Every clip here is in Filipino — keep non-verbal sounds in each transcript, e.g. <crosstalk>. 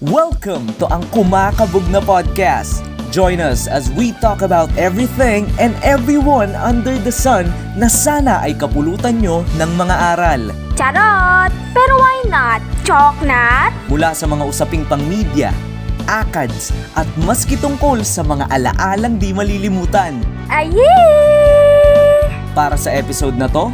Welcome to ang Kumakabog na Podcast. Join us as we talk about everything and everyone under the sun na sana ay kapulutan nyo ng mga aral. Charot! Pero why not? Choknat? Mula sa mga usaping pang-media, akads, at maski tungkol sa mga alaalang di malilimutan. Ayee! Para sa episode na to,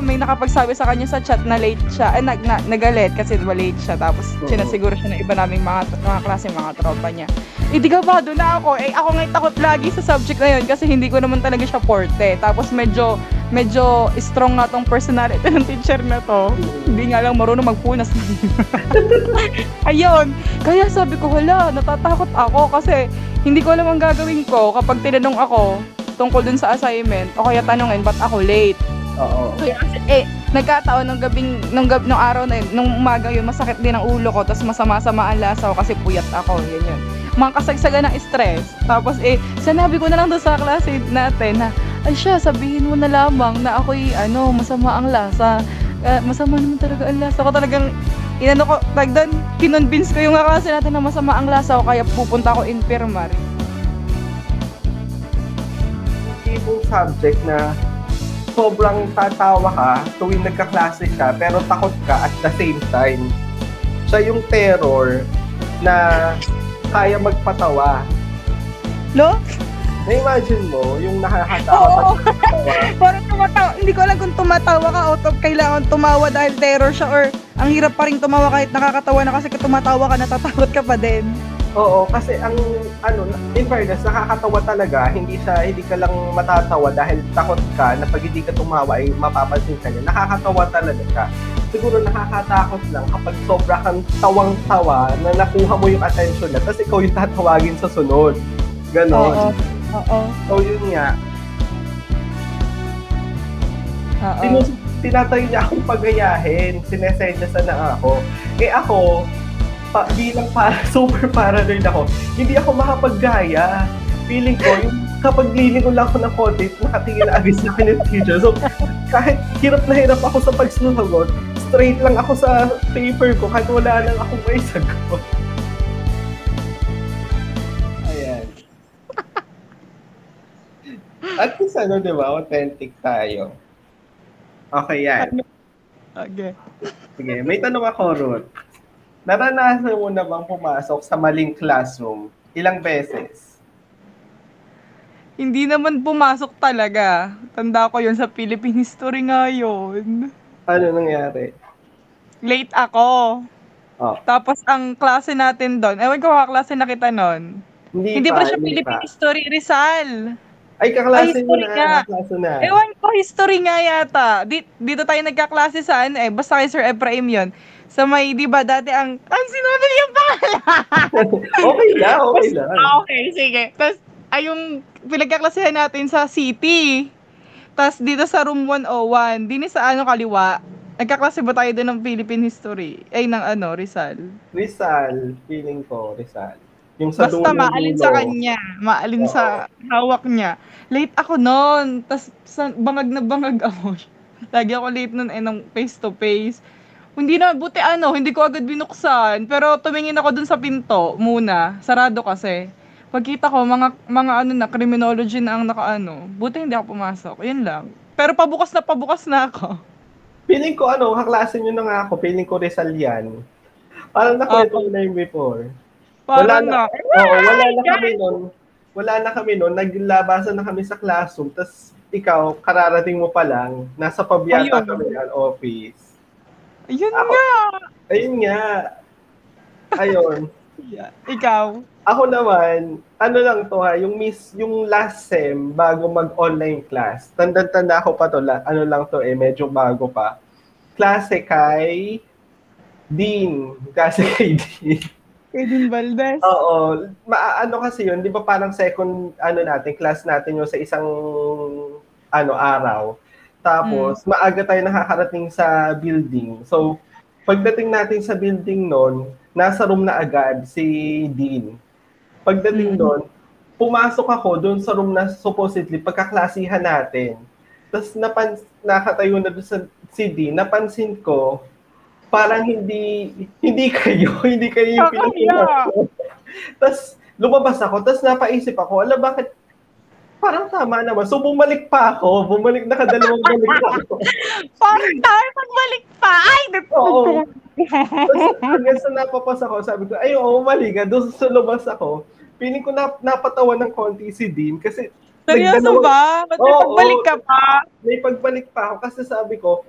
siguro may nakapagsabi sa kanya sa chat na late siya, eh, nag, na, nagalit kasi diba late siya, tapos sinasiguro siya ng iba naming mga, mga klase, mga tropa niya. Eh, di kabado na ako. Eh, ako ngay takot lagi sa subject na yun kasi hindi ko naman talaga siya forte. Tapos medyo, medyo strong nga tong personality ng teacher na to. Hindi nga lang marunong magpunas. <laughs> Ayun. Kaya sabi ko, hala, natatakot ako kasi hindi ko alam ang gagawin ko kapag tinanong ako tungkol dun sa assignment o kaya tanongin, ba't ako late? Oo. Kasi, eh, nagkataon nung gabing, nung, gab, nung araw na yun, nung umaga yun, masakit din ang ulo ko, tapos masama-sama ang lasa ko kasi puyat ako, yun yun. Mga kasagsagan ng stress. Tapos eh, sinabi ko na lang doon sa klase natin na, ay siya, sabihin mo na lamang na ako'y, ano, masama ang lasa. Eh, masama naman talaga ang lasa ko. Talagang, inano ko, tag doon, kinonvince ko yung klase natin na masama ang lasa ko, kaya pupunta ako infirmary. Tipong subject na sobrang tatawa ka tuwing nagkaklase siya pero takot ka at the same time. Siya yung terror na kaya magpatawa. No? Na-imagine mo, yung nakakatawa Oo. pag nagpatawa. <laughs> Parang tumatawa. Hindi ko alam kung tumatawa ka out of kailangan tumawa dahil terror siya or ang hirap pa rin tumawa kahit nakakatawa na kasi kung tumatawa ka, natatakot ka pa din. Oo, kasi ang ano, in fairness, nakakatawa talaga. Hindi siya, hindi ka lang matatawa dahil takot ka na pag hindi ka tumawa ay mapapansin ka niya. Nakakatawa talaga siya. Siguro nakakatakot lang kapag sobra kang tawang-tawa na nakuha mo yung attention na tapos ikaw yung tatawagin sa sunod. Ganon. Oo. So yun nga, Oo. tinatry niya akong pagayahin. Sinesenyasan na ako. Eh ako, pa, bilang para, <laughs> super paranoid ako, hindi ako makapaggaya. Feeling ko, yung kapag lilingon lang ako ng konti, nakatingin na agad sa akin yung teacher. So, kahit hirap na hirap ako sa pagsusagot, straight lang ako sa paper ko kahit wala lang akong may sagot. Ayan. <laughs> At least ano, di ba? Authentic tayo. Okay, yan. Okay. Sige, may tanong ako, Ruth. Naranasan mo na bang pumasok sa maling classroom? Ilang beses? Hindi naman pumasok talaga. Tanda ko yun sa Philippine history nga yun. Ano nangyari? Late ako. Oh, Tapos ang klase natin doon, ewan ko kaklase na kita noon. hindi, Hindi pa, pa siya hindi Philippine pa. history, Rizal. Ay, kaklase Ay, mo history na. nga. Kaklase na. Ewan ko, history nga yata. Di, dito tayo nagkaklase sa ano eh, basta kay Sir Ephraim yun. Sa may, di ba, dati ang, ang sinabi niya pangalan. <laughs> okay lang, okay lang. Ah, okay, sige. Tapos, ay yung pinagkaklasehan natin sa city. Tapos dito sa room 101, din sa ano kaliwa, nagkaklase ba tayo doon ng Philippine history? Ay, ng ano, Rizal. Rizal, feeling ko, Rizal. Yung sa Basta dulo, maalin dulo. sa kanya, maalin Oo. sa hawak niya. Late ako noon, tapos bangag na bangag ako. <laughs> Lagi ako late noon eh, ng face to face. Hindi na, buti ano, hindi ko agad binuksan. Pero tumingin ako dun sa pinto muna. Sarado kasi. Pagkita ko, mga, mga ano na, criminology na ang nakaano. Buti hindi ako pumasok. Yun lang. Pero pabukas na pabukas na ako. <laughs> Feeling ko, ano, kaklase nyo na nga ako. Feeling ko Rizal yan. Parang nakwento ko na yung before. Parang na. na. Oo, wala na kami nun. Wala na kami nun. Naglabasan na kami sa classroom. Tapos ikaw, kararating mo pa lang. Nasa pabiyata Ayun. kami ng office. Ayun Ako- nga. Ayun nga. Ayun. Yeah. Ikaw. Ako naman, ano lang to ha, yung miss, yung last sem bago mag-online class. Tanda-tanda ako pa to, la- ano lang to eh, medyo bago pa. Klase kay Dean. Klase kay <laughs> Dean. Edwin Valdez. Oo. Ma- ano kasi yun, di ba parang second, ano natin, class natin yung sa isang, ano, araw. Tapos, maaga tayo nakakarating sa building. So, pagdating natin sa building nun, nasa room na agad si Dean. Pagdating Mm. doon, pumasok ako doon sa room na supposedly pagkaklasihan natin. Tapos napan nakatayo na doon sa si Dean, napansin ko parang hindi hindi kayo, <laughs> hindi kayo yung pinag Tapos lumabas ako, tapos napaisip ako, ala bakit parang tama naman. So bumalik pa ako, bumalik nakadalawang balik ako. <laughs> Parang tayo pagbalik pa. Ay, Oo. Hanggang sa napapas ako, sabi ko, ay oo, mali nga. Doon sa lumabas ako, piling ko na, napatawa ng konti si Dean kasi Seryoso ba? Ba't may pagbalik ka pa? may pagbalik pa ako kasi sabi ko,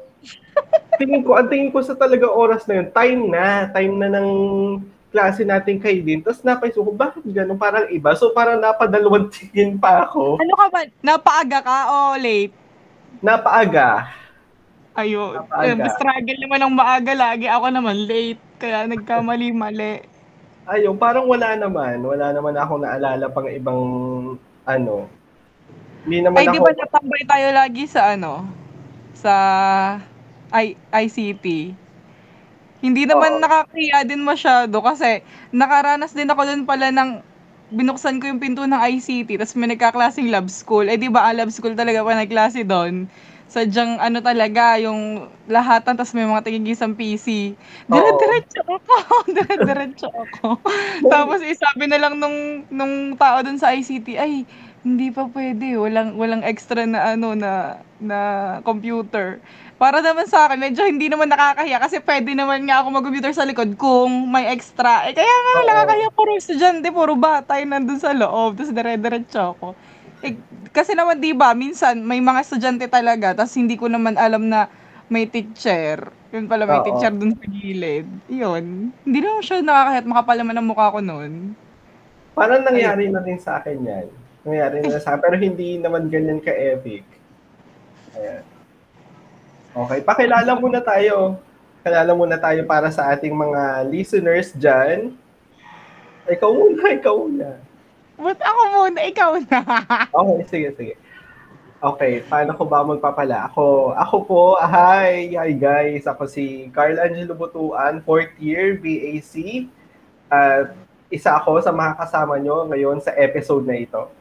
tingin ko, ang tingin ko sa talaga oras na yun, time na, time na ng klase natin kay Dean. Tapos napaisip ko, bakit gano'n? Parang iba. So parang napadalawang <laughs> tingin pa ako. Ano ka ba? Napaaga ka o late? Napaaga. Ayun. Napaaga. Struggle naman ng maaga lagi. Ako naman late. Kaya nagkamali-mali. Ayun, parang wala naman. Wala naman ako naalala pang ibang ano. Hindi naman Ay, ako... di ba natambay tayo lagi sa ano? Sa I ICT? Hindi naman Oo. nakakaya din masyado kasi nakaranas din ako dun pala ng binuksan ko yung pinto ng ICT tapos may nagkaklaseng lab school. Eh di ba ang lab school talaga pa nagklase doon? Sadyang ano talaga, yung lahatan tapos may mga tigigisang PC. <laughs> Dire-diretso ako. Dire-diretso <laughs> ako. Tapos eh, sabi na lang nung, nung tao dun sa ICT, ay, hindi pa pwede. Walang, walang extra na ano na, na computer. Para naman sa akin, medyo hindi naman nakakahiya kasi pwede naman nga ako mag-computer sa likod kung may extra. Eh kaya nga Oo. nakakahiya puro estudyante, puro bata yung nandun sa loob. Tapos dire-diretso ako. Eh, kasi naman 'di ba, minsan may mga estudyante talaga, tapos hindi ko naman alam na may teacher. Yun pala may Oo. teacher dun sa gilid. Yun. Hindi naman siya nakakahit makapal naman ang mukha ko noon. Parang nangyari na rin sa akin yan. Nangyari na sa akin, pero hindi naman ganyan ka-epic. Ayan. Okay, pakilala muna tayo. Kilala muna tayo para sa ating mga listeners dyan. Ikaw muna, ikaw muna. But ako muna, ikaw na. <laughs> Okay, sige, sige. Okay, paano ko ba magpapala? Ako, ako po, hi, hi guys. Ako si Carl Angelo Butuan, fourth year BAC. At isa ako sa mga kasama nyo ngayon sa episode na ito.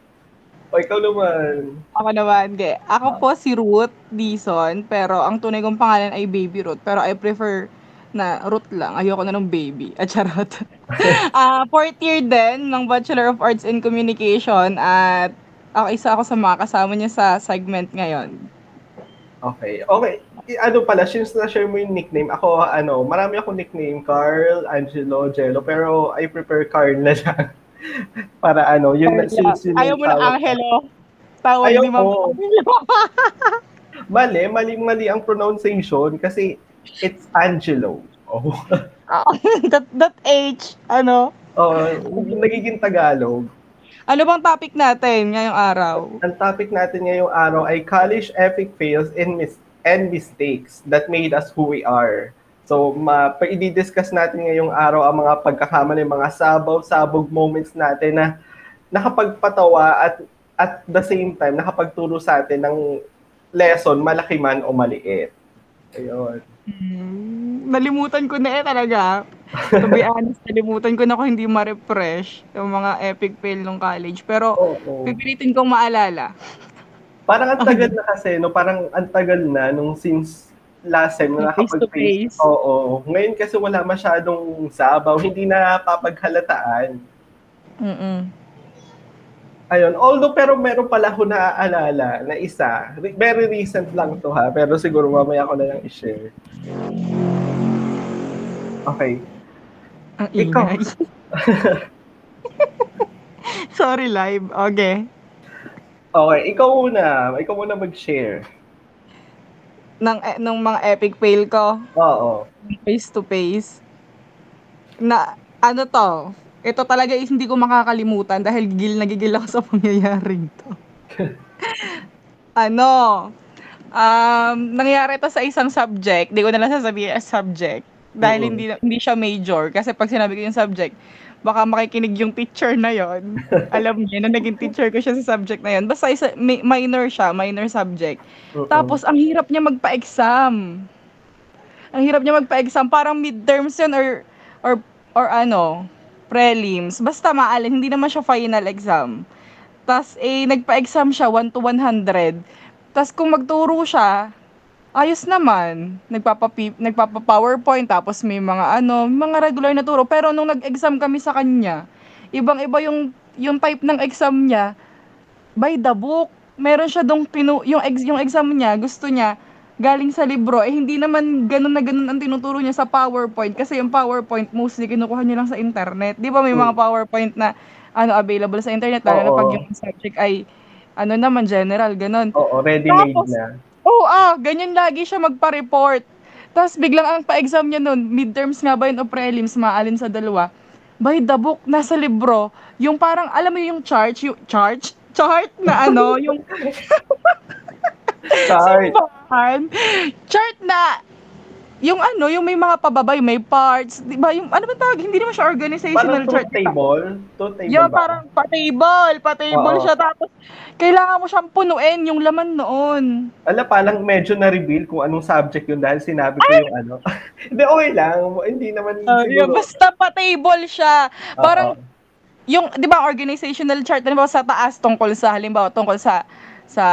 O, ikaw naman. Ako naman, ge. Ako po si Ruth Dison, pero ang tunay kong pangalan ay Baby Ruth. Pero I prefer na Ruth lang. Ayoko na ng baby. At charot. <laughs> Ah, fourth year din ng Bachelor of Arts in Communication at ako isa ako sa mga kasama niya sa segment ngayon. Okay, okay. I- Ano pala, since na-share mo yung nickname, ako, ano, marami akong nickname, Carl, Angelo, Jello, pero I prefer Carl na lang. Para ano, yun, na- since yun Ayaw mo na. Angelo. Tawag Ayaw ni Ma'am. Angelo. <laughs> Mali, mali-mali ang pronunciation kasi it's Angelo. Oh. <laughs> that, that H, ano? oh, nagiging Tagalog. Ano bang topic natin ngayong araw? Ang topic natin ngayong araw ay college epic fails and, mis- and mistakes that made us who we are. So, ma i-discuss natin ngayong araw ang mga pagkakamali, mga sabaw-sabog moments natin na nakapagpatawa at at the same time nakapagturo sa atin ng lesson, malaki man o maliit. Ayun. Hmm, nalimutan ko na eh talaga. To be honest, nalimutan ko na ako hindi ma-refresh yung mga epic fail nung college. Pero, Oo. pipilitin kong maalala. Parang ang tagal <laughs> na kasi, no? Parang ang tagal na nung since last time na nakapag-face. face. Oo. Ngayon kasi wala masyadong sabaw, hindi na papaghalataan. Mm-mm. Ayun, although pero meron pala ako naaalala na isa. Very recent lang to ha, pero siguro mamaya ko na lang i-share. Okay. Ang Ikaw. <laughs> Sorry, live. Okay. Okay, ikaw muna. Ikaw muna mag-share. Nang, eh, nung mga epic fail ko, Oo. face to face, na, ano to, ito talaga is hindi ko makakalimutan dahil gigil na gigil ako <laughs> sa pangyayaring to. ano, um, nangyari to sa isang subject, di ko na lang sasabihin as subject, dahil Oo. hindi hindi siya major, kasi pag sinabi ko yung subject, baka makikinig yung teacher na yon. <laughs> Alam niya na naging teacher ko siya sa subject na yon. Basta isa, mi- minor siya, minor subject. Oo. Tapos, ang hirap niya magpa-exam. Ang hirap niya magpa-exam. Parang midterms yun or, or, or ano, prelims. Basta maalin, hindi naman siya final exam. Tapos, eh, nagpa-exam siya 1 to 100. Tapos, kung magturo siya, ayos naman. Nagpapa nagpapa PowerPoint tapos may mga ano, mga regular na turo. Pero nung nag-exam kami sa kanya, ibang-iba yung yung type ng exam niya by the book. Meron siya dong pinu, yung ex, yung exam niya, gusto niya galing sa libro. Eh hindi naman ganun na ganun ang tinuturo niya sa PowerPoint kasi yung PowerPoint mostly kinukuha niya lang sa internet. 'Di ba may mga PowerPoint na ano available sa internet lalo na pag yung subject ay ano naman general ganun. Oo, ready-made na. Oo, ah, ganyan lagi siya magpa-report. Tapos biglang ang pa-exam niya nun, midterms nga ba yun o prelims, maalin sa dalawa. By the book, nasa libro, yung parang, alam mo yung chart, yung chart? Chart na ano, yung Chart. <laughs> simbahan. Chart na, yung ano, yung may mga pababay, may parts, di ba? Yung, ano ba tawag? Hindi naman siya organizational Parang chart. table. Two table Yeah, ba? parang pa-table, pa-table Oo. siya. Tapos, kailangan mo siyang punuin yung laman noon. Ala, parang medyo na-reveal kung anong subject yun dahil sinabi ko yung ano. <laughs> Hindi, okay lang. Hindi naman Uh, yeah, siguro. basta pa-table siya. Oo. Parang, yung, di ba, organizational chart, halimbawa sa taas, tungkol sa, halimbawa, tungkol sa, sa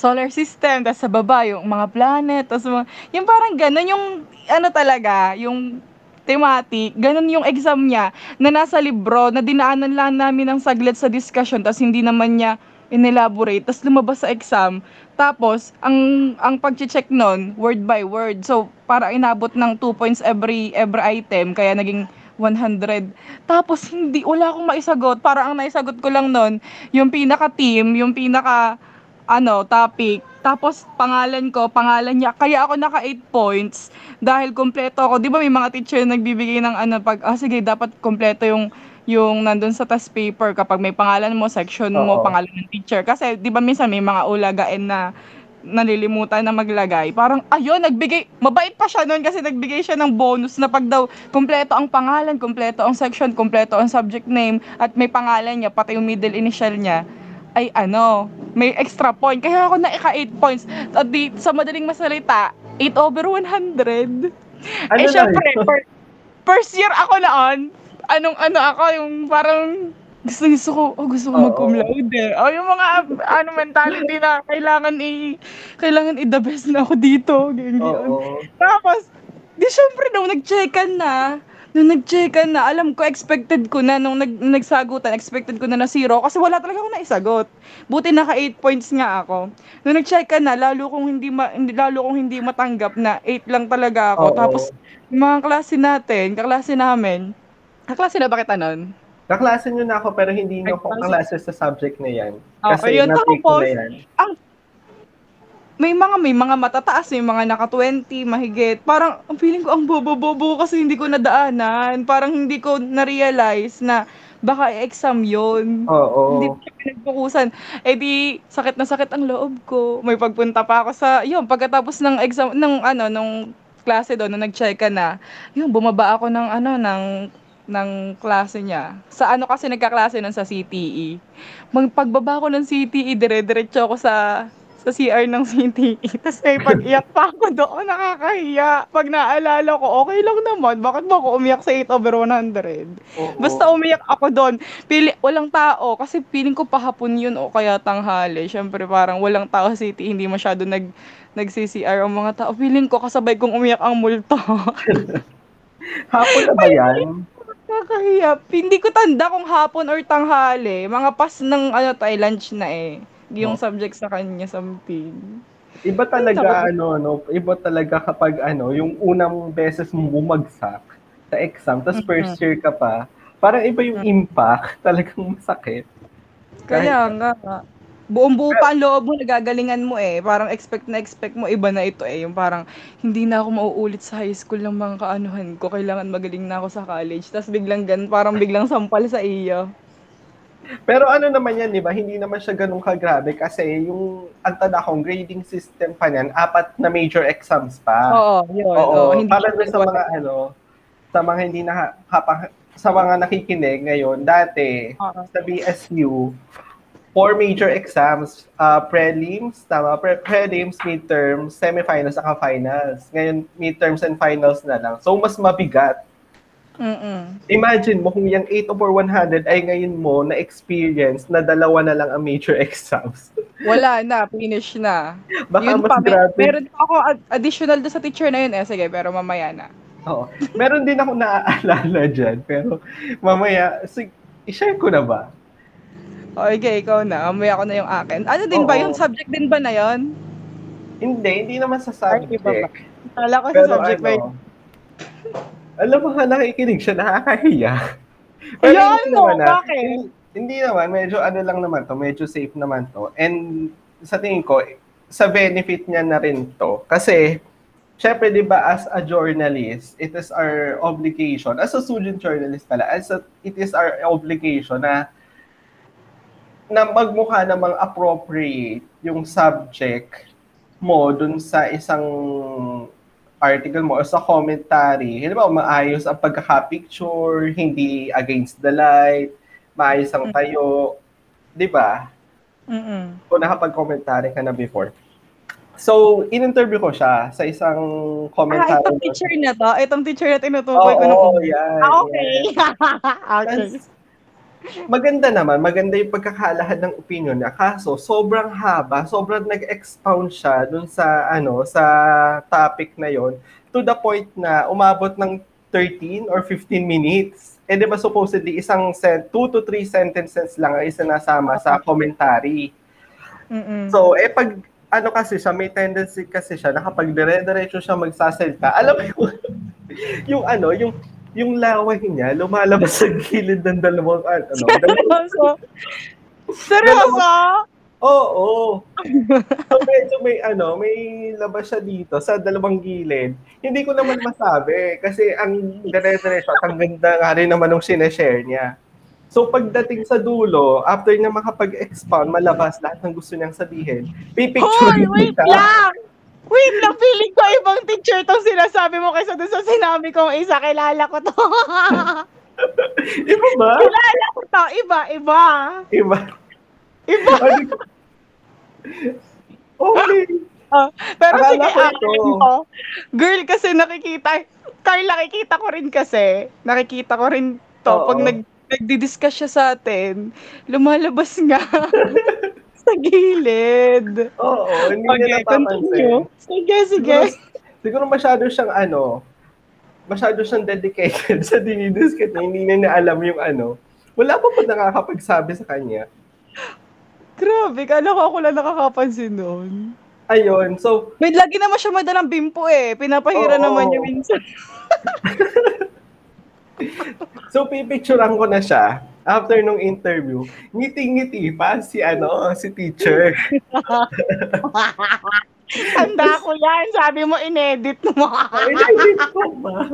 solar system, tapos sa baba, yung mga planet, tapos mga, yung parang ganun, yung, ano talaga, yung thematic, ganun yung exam niya, na nasa libro, na dinaanan lang namin ng saglit sa discussion, tapos hindi naman niya inelaborate, tapos lumabas sa exam, tapos, ang, ang pag-check nun, word by word, so, para inabot ng 2 points every, every item, kaya naging 100. Tapos hindi, wala akong maisagot. Para ang naisagot ko lang nun, yung pinaka-team, yung pinaka, ano, topic. Tapos pangalan ko, pangalan niya. Kaya ako naka 8 points dahil kompleto ako. Di ba may mga teacher na nagbibigay ng ano, pag, ah sige, dapat kompleto yung yung nandun sa test paper kapag may pangalan mo, section mo, Oo. pangalan ng teacher. Kasi di ba minsan may mga ulagain na nalilimutan na maglagay. Parang, ayun, nagbigay, mabait pa siya noon kasi nagbigay siya ng bonus na pag daw, kumpleto ang pangalan, kumpleto ang section, kumpleto ang subject name, at may pangalan niya, pati yung middle initial niya, ay ano, may extra point. Kaya ako naika 8 points. At di, sa madaling masalita, 8 over 100. Ano eh, syempre, fir- first year ako noon, anong ano ako, yung parang, gusto, gusto ko, oh, gusto ko Oo. mag-cum laude. O yung mga, ano, mentality na kailangan i, kailangan i-the best na ako dito. Ganyan. Oo. Tapos, di syempre, nung nag-checkan na, nung nag-checkan na, alam ko, expected ko na, nung nag, nagsagutan, expected ko na na zero, kasi wala talaga akong naisagot. Buti naka 8 points nga ako. Nung nag-checkan na, lalo kong hindi, ma, hindi lalo kong hindi matanggap na 8 lang talaga ako. Oo. Tapos, yung mga klase natin, kaklase namin, kaklase na ba kita nun? Kaklase nyo na ako pero hindi nyo ako Kaklase? sa subject na yan. Oo, Kasi yun. na-take ko Tapos, na yan. May mga may mga matataas, may mga naka 20, mahigit. Parang ang feeling ko ang bobo-bobo kasi hindi ko nadaanan. Parang hindi ko na-realize na baka exam 'yon. Oo. Hindi ko pinagpukusan. Eh di sakit na sakit ang loob ko. May pagpunta pa ako sa, yun, pagkatapos ng exam ng ano nung klase doon, nung nag-check ka na, yun, bumaba ako ng ano ng ng klase niya. Sa ano kasi nagkaklase nun sa CTE. Mag pagbaba ko ng CTE, dire-diretso ako sa sa CR ng CTE. <laughs> Tapos may pag-iyak pa ako doon, nakakahiya. Pag naalala ko, okay lang naman. Bakit ba ako umiyak sa 8 over 100? Oo. Basta umiyak ako doon. Pili, walang tao. Kasi feeling ko pahapon yun o kaya tanghali. Siyempre parang walang tao sa city. Hindi masyado nag, nag-CCR ang mga tao. Feeling ko kasabay kong umiyak ang multo. <laughs> Hapon na ba yan? Nakakahiya. Hindi ko tanda kung hapon or tanghali. Mga pas ng ano tayo, lunch na eh. Yung Oh. subject sa kanya, something. Iba talaga Sabi- ano no, iba talaga kapag ano, yung unang beses mo bumagsak sa exam, tapos first year ka pa, parang iba yung impact, <laughs> talagang masakit. Kaya nga. Buong buo pa ang loob mo, nagagalingan mo eh. Parang expect na expect mo, iba na ito eh. Yung parang, hindi na ako mauulit sa high school ng mga kaanuhan ko. Kailangan magaling na ako sa college. Tapos biglang gan, parang biglang sampal sa iyo. Pero ano naman yan, di ba? Hindi naman siya ganun kagrabe kasi yung ang tanda kong grading system pa niyan, apat na major exams pa. Oo, yun. Oo, oo, hindi para sa mga ano, sa mga hindi na hapa, sa mga nakikinig ngayon, dati Oo. sa BSU, four major exams, uh, prelims, tama, pre- prelims, midterms, semifinals, saka finals. Ngayon, midterms and finals na lang. So, mas mabigat. Mm-mm. Imagine mo kung yung 8 over 100 ay ngayon mo na experience na dalawa na lang ang major <laughs> exams. Wala na, finish na. Baka yun mas pa, may- grabe. meron pa ako ad- additional doon sa teacher na yun eh. Sige, pero mamaya na. Oo. Meron din ako naaalala dyan, pero mamaya, sig- i-share ko na ba? Okay, ikaw na. Mamaya ko na yung akin. Ano din ba? Oo. Yung subject din ba na yun? Hindi, hindi naman sa Ay, subject. iba ba? Kala ko sa Pero subject ba yun? Alam mo ka, nakikinig siya, nakakahiya. <laughs> Ayun, hindi no, naman, ah. bakit? Hin- Hindi naman, medyo ano lang naman to, medyo safe naman to. And sa tingin ko, sa benefit niya na rin to. Kasi, syempre, di ba, as a journalist, it is our obligation, as a student journalist pala, as a, it is our obligation na na magmukha namang appropriate yung subject mo dun sa isang article mo o sa commentary. Hindi ba, maayos ang pagkaka-picture, hindi against the light, maayos ang tayo. Di ba? Mm-mm. Kung nakapag-commentary ka na before. So, in-interview ko siya sa isang Ah, commentary. itong teacher na to? Itong teacher na tinutukoy ko Oo, nung yan. Ah, okay. <laughs> okay. Tas, maganda naman, maganda yung pagkakalahad ng opinion niya. Kaso, sobrang haba, sobrang nag-expound siya dun sa, ano, sa topic na yon to the point na umabot ng 13 or 15 minutes. Eh, di ba supposedly, isang sen- 2 to 3 sentences lang ang isinasama sa commentary. Mm-mm. So, eh, pag, ano kasi siya, may tendency kasi siya na kapag dire-diretso siya magsasalita, alam mo yung, <laughs> yung ano, yung, yung laway niya, lumalabas sa gilid ng dalawang, ano, dalawang, <laughs> Seryoso? Seryoso? oo. So, medyo may, ano, may labas siya dito sa dalawang gilid. Hindi ko naman masabi kasi ang dire-diretso at ang ganda nga rin naman nung sineshare niya. So pagdating sa dulo, after niya makapag-expound, malabas lahat ng gusto niyang sabihin, pipicture Hoy, wait lang! Wait lang, feeling ko ibang teacher tong sinasabi mo kaysa doon sa sinabi kong isa. Kilala ko to. <laughs> Iba ba? Kilala ko to. Iba, iba. Iba. Iba. Ano- <laughs> okay. Ah, pero Akala sige, ko ah, ito. ano, girl, kasi nakikita, Carl, nakikita ko rin kasi, nakikita ko rin to, Oo. pag nag, nagdi-discuss siya sa atin, lumalabas nga <laughs> sa gilid. Oo, hindi niya Okay, napapansin. continue. Sige, sige. Siguro, siguro masyado siyang ano, masyado siyang dedicated <laughs> sa dinidiscuss na hindi na alam yung ano. Wala pa pa nakakapagsabi sa kanya. Grabe, kala ko ako lang nakakapansin noon. Ayun, so, Wait, lagi naman siya madalang bimpo eh. Pinapahira Oo. naman niya minsan. <laughs> so pipicturean ko na siya after nung interview. Ngiti-ngiti pa si ano, si teacher. <laughs> Tanda ko yan. Sabi mo, inedit mo. Hindi ko ba?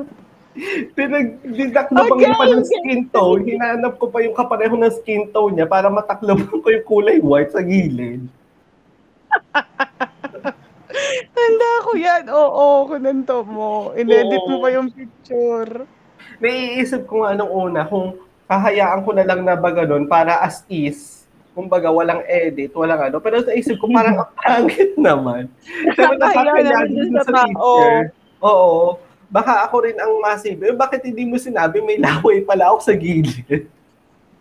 Pinag-deduct na Okay, pa ng skin tone. Hinanap ko pa yung kapareho ng skin tone niya para matakloban ko yung kulay white sa gilid. <laughs> Tanda ko yan. Oo, kunento mo. Inedit mo pa yung picture. Naiisip ko nga nung una kung kahayaan ko na lang na ba ganun para as is. Kumbaga, walang edit, walang ano. Pero naisip ko parang ang pangit <laughs> naman. Pero Nakakahiya nakakaya naman din dun sa teacher. Oo. Baka ako rin ang masib. Eh, bakit hindi mo sinabi may laway pala ako sa gilid?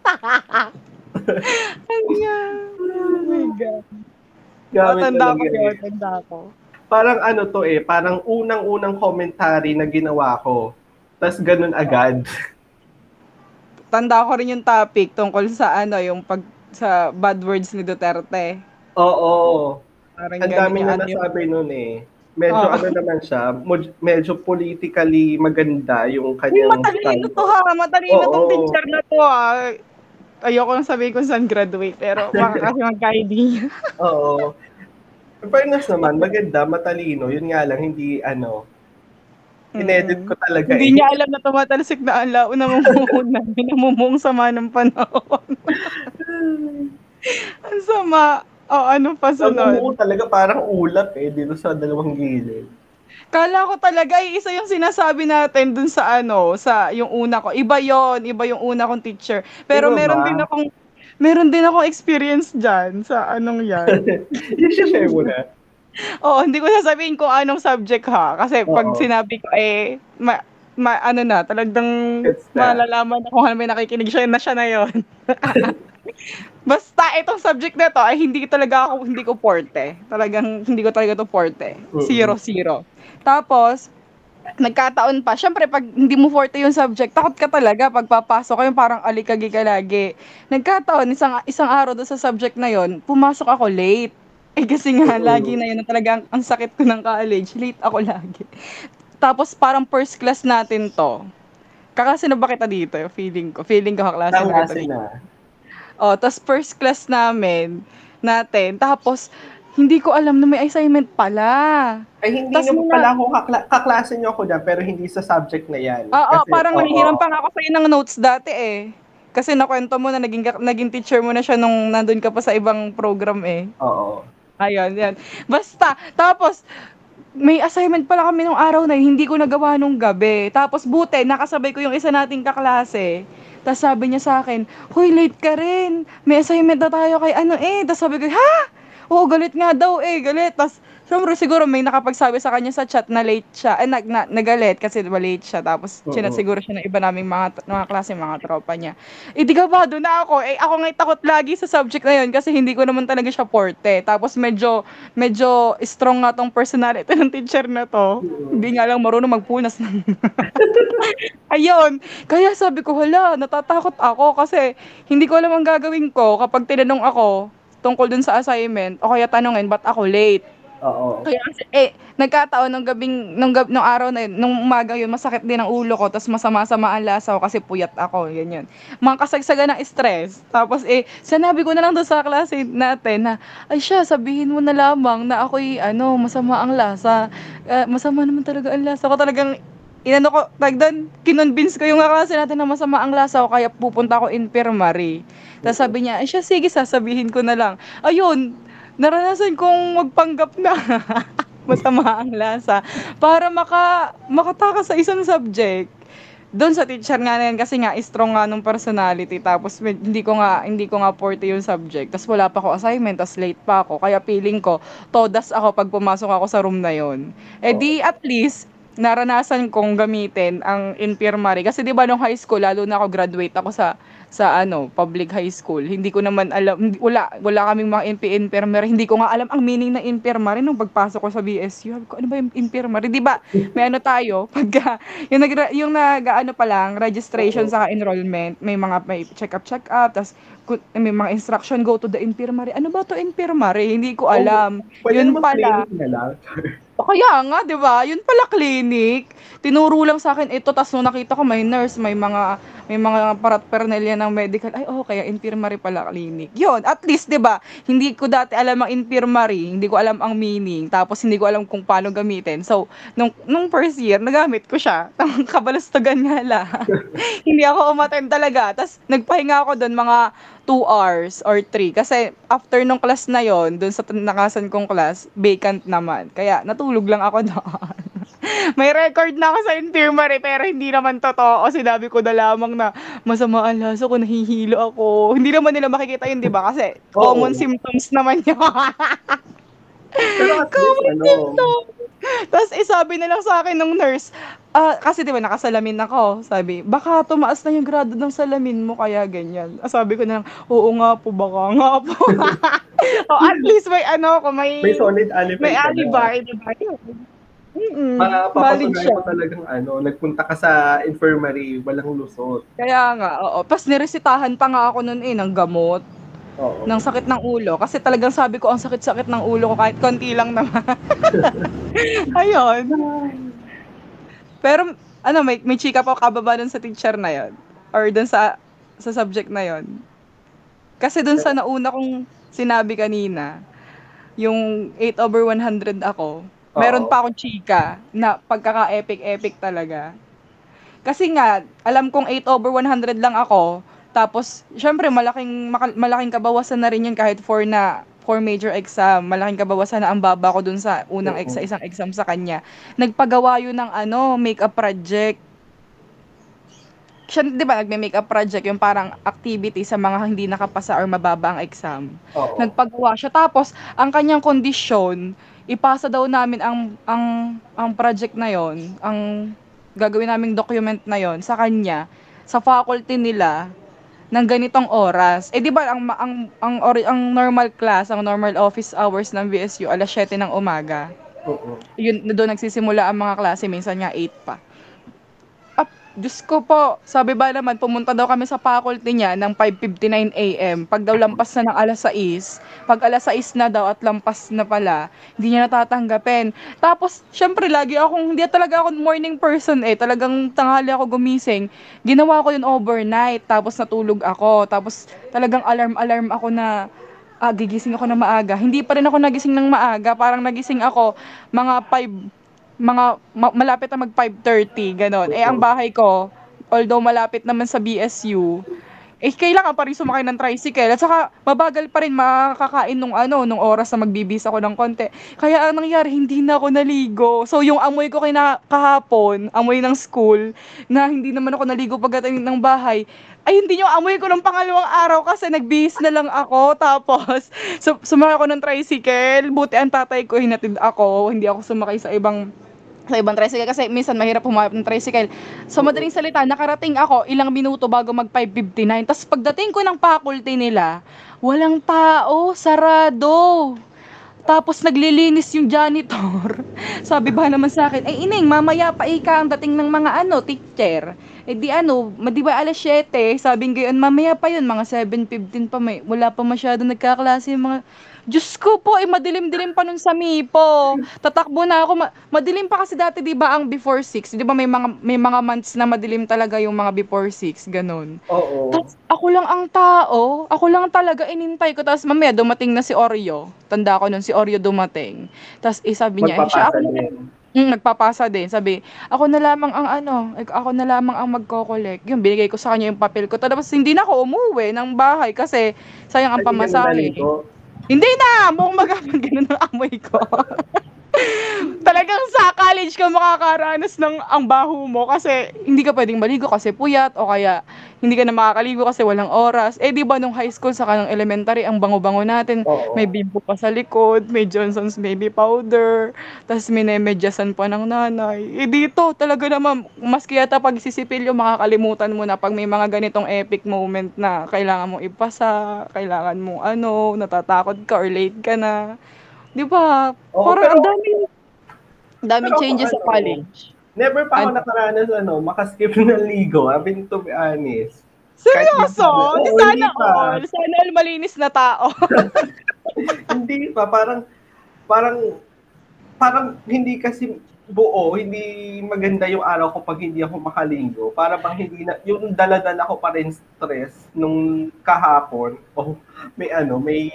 <laughs> Ayan. Oh my God. Gamit Tanda ko talaga yun. eh. Tanda ko. Parang ano to eh, parang unang-unang commentary na ginawa ko. Tapos ganun agad. Tanda ko rin yung topic tungkol sa ano, yung pag sa bad words ni Duterte. Oo. Parang Ang dami na yung- nasabi nun eh. Medyo Oo. ano naman siya, medyo politically maganda yung Uy, kanyang matalino style. to ha. Matalino Oo. tong teacher na to ha. Ayoko lang sabihin kung saan graduate, pero <laughs> baka kasi magka-ID niya. Oo. Fairness naman, maganda, matalino. Yun nga lang, hindi ano, inedit ko talaga Hindi eh. niya alam na tumatalsik na ang lao na <laughs> namumuhon na. Namumuhong sama ng panahon. <laughs> ang sama. O, ano pa sunod? umuo talaga parang ulap eh, dito sa dalawang gilid. Kala ko talaga, ay isa yung sinasabi natin dun sa ano, sa yung una ko. Iba yon iba yung una kong teacher. Pero Iba meron ba? din akong, meron din akong experience dyan sa anong yan. I-share mo na. Oo, hindi ko sasabihin kung anong subject ha. Kasi pag Oo. sinabi ko, eh, ma- ma ano na, talagang malalaman na kung ano may nakikinig siya na siya na yon. <laughs> Basta itong subject na to ay hindi talaga ako, hindi ko forte. Talagang hindi ko talaga to forte. Mm. Zero, zero. Tapos, nagkataon pa, syempre pag hindi mo forte yung subject, takot ka talaga pag papasok kayo parang alikagi ka lagi. Nagkataon, isang, isang araw doon sa subject na yon pumasok ako late. Eh kasi nga, Oo. lagi na yun, na talagang ang sakit ko ng college, late ako lagi. Tapos parang first class natin to. Kakasi na ba kita dito? Feeling ko. Feeling ko kaklase Tama na kita. na. Oh, tapos first class namin, natin. Tapos, hindi ko alam na may assignment pala. Ay, hindi Tas naman na- pala ako kakla- kaklase niyo ako dyan, pero hindi sa subject na yan. Oo, Kasi- parang oo. nahihiram pa nga ako sa'yo ng notes dati eh. Kasi nakwento mo na naging, naging teacher mo na siya nung nandun ka pa sa ibang program eh. Oo. Ayun, yan. Basta, tapos, may assignment pala kami nung araw na hindi ko nagawa nung gabi. Tapos buti, nakasabay ko yung isa nating kaklase. Tapos sabi niya sa akin, Hoy, late ka rin. May assignment na tayo kay ano eh. Tapos sabi ko, ha? Oo, galit nga daw eh, galit. Tapos, syempre siguro may nakapagsabi sa kanya sa chat na late siya. Eh, nag, na, nagalit kasi diba late siya. Tapos, Oo. chinat siguro siya ng iba naming mga, mga klase, mga tropa niya. Eh, di ka ba, doon na ako. Eh, ako nga'y takot lagi sa subject na yun kasi hindi ko naman talaga siya forte. Tapos, medyo, medyo strong nga tong personality ng teacher na to. Hindi nga lang marunong magpunas ng... <laughs> Ayun. Kaya sabi ko, hala, natatakot ako kasi hindi ko alam ang gagawin ko kapag tinanong ako tungkol dun sa assignment o kaya tanongin, ba't ako late? Oo. Kaya eh, nagkataon nung gabing, nung, gab, nung araw na yun, nung umaga yun, masakit din ang ulo ko, tapos masama-sama ang lasa ko kasi puyat ako, ganyan. Mga kasagsagan ng stress. Tapos eh, sinabi ko na lang doon sa klase natin na, ay siya, sabihin mo na lamang na ako'y, ano, masama ang lasa. Ah, masama naman talaga ang lasa ko. Talagang, inano ko, tag doon, kinonvince ko yung klase natin na masama ang lasa ko, kaya pupunta ako infirmary. Tapos sabi niya, ay siya, sige, sasabihin ko na lang. Ayun, naranasan kong magpanggap na <laughs> masama ang lasa para maka makatakas sa isang subject. Doon sa teacher nga na yan kasi nga strong nga nung personality tapos med- hindi ko nga hindi ko nga forte yung subject. Tapos wala pa ako assignment, tapos late pa ako. Kaya feeling ko todas ako pag pumasok ako sa room na yon. Eh di at least naranasan kong gamitin ang infirmary kasi 'di ba nung high school lalo na ako graduate ako sa sa ano public high school. Hindi ko naman alam hindi, wala wala kaming mga NP infirmary hindi ko nga alam ang meaning ng infirmary nung pagpasok ko sa BSU sabi ko ano ba yung infirmary di ba may ano tayo <laughs> pagka yung nag yung nag ano pa lang registration sa enrollment may mga may check up check up tas may mga instruction go to the infirmary ano ba to infirmary hindi ko alam. Pwede yun pala. na lang. <laughs> kaya nga, 'di ba? Yun pala clinic. Tinuro lang sa akin ito tas nung nakita ko may nurse, may mga may mga paraphernalia ng medical. Ay, oh, kaya infirmary pala clinic. Yun, at least 'di ba? Hindi ko dati alam ang infirmary, hindi ko alam ang meaning, tapos hindi ko alam kung paano gamitin. So, nung nung first year, nagamit ko siya. <laughs> Ang kabalastugan nga lang. <laughs> hindi ako umattend talaga. Tapos nagpahinga ako doon mga 2 hours or 3 kasi after nung class na yon doon sa nakasan kong class vacant naman. Kaya natulog lang ako <laughs> doon may record na ako sa infirmary pero hindi naman totoo. Sinabi ko na lamang na masama ang lasa ko nahihilo ako. Hindi naman nila makikita yun di ba? Kasi Oo. common symptoms naman yun. Pero at least, ano, Tapos eh, sabi na lang sa akin ng nurse, ah, kasi di ba nakasalamin ako, sabi, baka tumaas na yung grado ng salamin mo, kaya ganyan. Ah, sabi ko na lang, oo nga po, baka nga po. <laughs> o at least may ano ko, may, may solid alibi. may alibi, di ba? Mm-mm, siya. mo talagang ano, nagpunta ka sa infirmary, walang lusot. Kaya nga, oo. Tapos niresitahan pa nga ako nun eh, ng gamot, Oo. ng sakit ng ulo. Kasi talagang sabi ko, ang sakit-sakit ng ulo ko, kahit konti lang naman. <laughs> Ayun. Pero, ano, may, may chika pa kababa dun sa teacher na yon Or dun sa, sa subject na yon Kasi dun sa nauna kong sinabi kanina, yung 8 over 100 ako, meron Oo. pa akong chika na pagkaka-epic-epic talaga. Kasi nga, alam kong 8 over 100 lang ako, tapos, syempre, malaking, malaking kabawasan na rin yun kahit for na, for major exam. Malaking kabawasan na ang baba ko dun sa unang ex- isang exam sa kanya. Nagpagawa yun ng ano, makeup project. Siya, di ba, nagme-makeup project, yung parang activity sa mga hindi nakapasa or mababa ang exam Oo. nagpagawa siya. Tapos, ang kanyang kondisyon, ipasa daw namin ang ang ang project na yon, ang gagawin naming document na yon sa kanya, sa faculty nila, ng ganitong oras. Eh di ba ang ang ang, ori- ang normal class, ang normal office hours ng VSU alas 7 ng umaga. Oo. Yun doon nagsisimula ang mga klase, minsan nga 8 pa. Diyos ko po, sabi ba naman, pumunta daw kami sa faculty niya ng 5.59 a.m. Pag daw lampas na ng alas 6, pag alas 6 na daw at lampas na pala, hindi niya natatanggapin. Tapos, syempre, lagi akong, hindi talaga ako morning person eh. Talagang tanghali ako gumising. Ginawa ko yun overnight, tapos natulog ako. Tapos, talagang alarm-alarm ako na, ah, gigising ako na maaga. Hindi pa rin ako nagising ng maaga. Parang nagising ako mga 5 mga ma- malapit na mag 5:30 ganon. Eh ang bahay ko, although malapit naman sa BSU, eh kailangan pa rin sumakay ng tricycle at saka mabagal pa rin makakain nung ano nung oras na magbibis ako ng konti. Kaya ang nangyari hindi na ako naligo. So yung amoy ko kina kahapon, amoy ng school na hindi naman ako naligo pagdating ng bahay. Ay hindi yung amoy ko ng pangalawang araw kasi nagbihis na lang ako <laughs> tapos so, sumakay ako ng tricycle. Buti ang tatay ko hinatid ako, hindi ako sumakay sa ibang sa ibang tricycle kasi minsan mahirap humarap ng tricycle. So madaling salita, nakarating ako ilang minuto bago mag 5.59. Tapos pagdating ko ng faculty nila, walang tao, sarado. Tapos naglilinis yung janitor. <laughs> Sabi ba naman sa akin, ay ining, mamaya pa ika ang dating ng mga ano, teacher. Eh di ano, di ba alas 7, sabing gayon, mamaya pa yun, mga 7.15 pa may, wala pa masyado nagkaklase yung mga, Diyos ko po, eh madilim-dilim pa nun sa Mipo. Tatakbo na ako, ma- madilim pa kasi dati di ba ang before 6, di ba may mga, may mga months na madilim talaga yung mga before 6, ganun. Oo. Tapos ako lang ang tao, ako lang talaga inintay ko. Tapos mamaya dumating na si Oreo. Tanda ko nun, si Oreo dumating. Tapos eh, sabi niya, eh, siya ako. Mm, nagpapasa din. Sabi, ako na lamang ang ano, ako na lamang ang magko-collect. Yung binigay ko sa kanya yung papel ko. Tapos hindi na ako umuwi ng bahay kasi sayang ang pamasahe. Hindi na! Buong magaman <laughs> ganun ang amoy ko. <laughs> Talagang sa college ka makakaranas ng ang baho mo kasi hindi ka pwedeng maligo kasi puyat o kaya hindi ka na makakaligo kasi walang oras. Eh di ba nung high school sa kanang elementary ang bango-bango natin, Oo. may bimbo pa sa likod, may Johnson's baby powder, tas minemedyasan pa ng nanay. Eh dito talaga naman maski yata pag sisipilyo makakalimutan mo na pag may mga ganitong epic moment na kailangan mo ipasa, kailangan mo ano, natatakot ka or late ka na. Di ba? Oo, Parang pero- ang dami pero changes sa ano, college. Never pa ako Ano? nakaranas ano, makaskip <laughs> ng ligo. I mean, to be honest. Seryoso? hindi- Di Oo, sana all. Sana all malinis na tao. <laughs> hindi pa, parang, parang, parang hindi kasi buo, hindi maganda yung araw ko pag hindi ako makaligo. Para bang hindi na, yung daladala ko pa rin stress nung kahapon. Oh, may ano, may,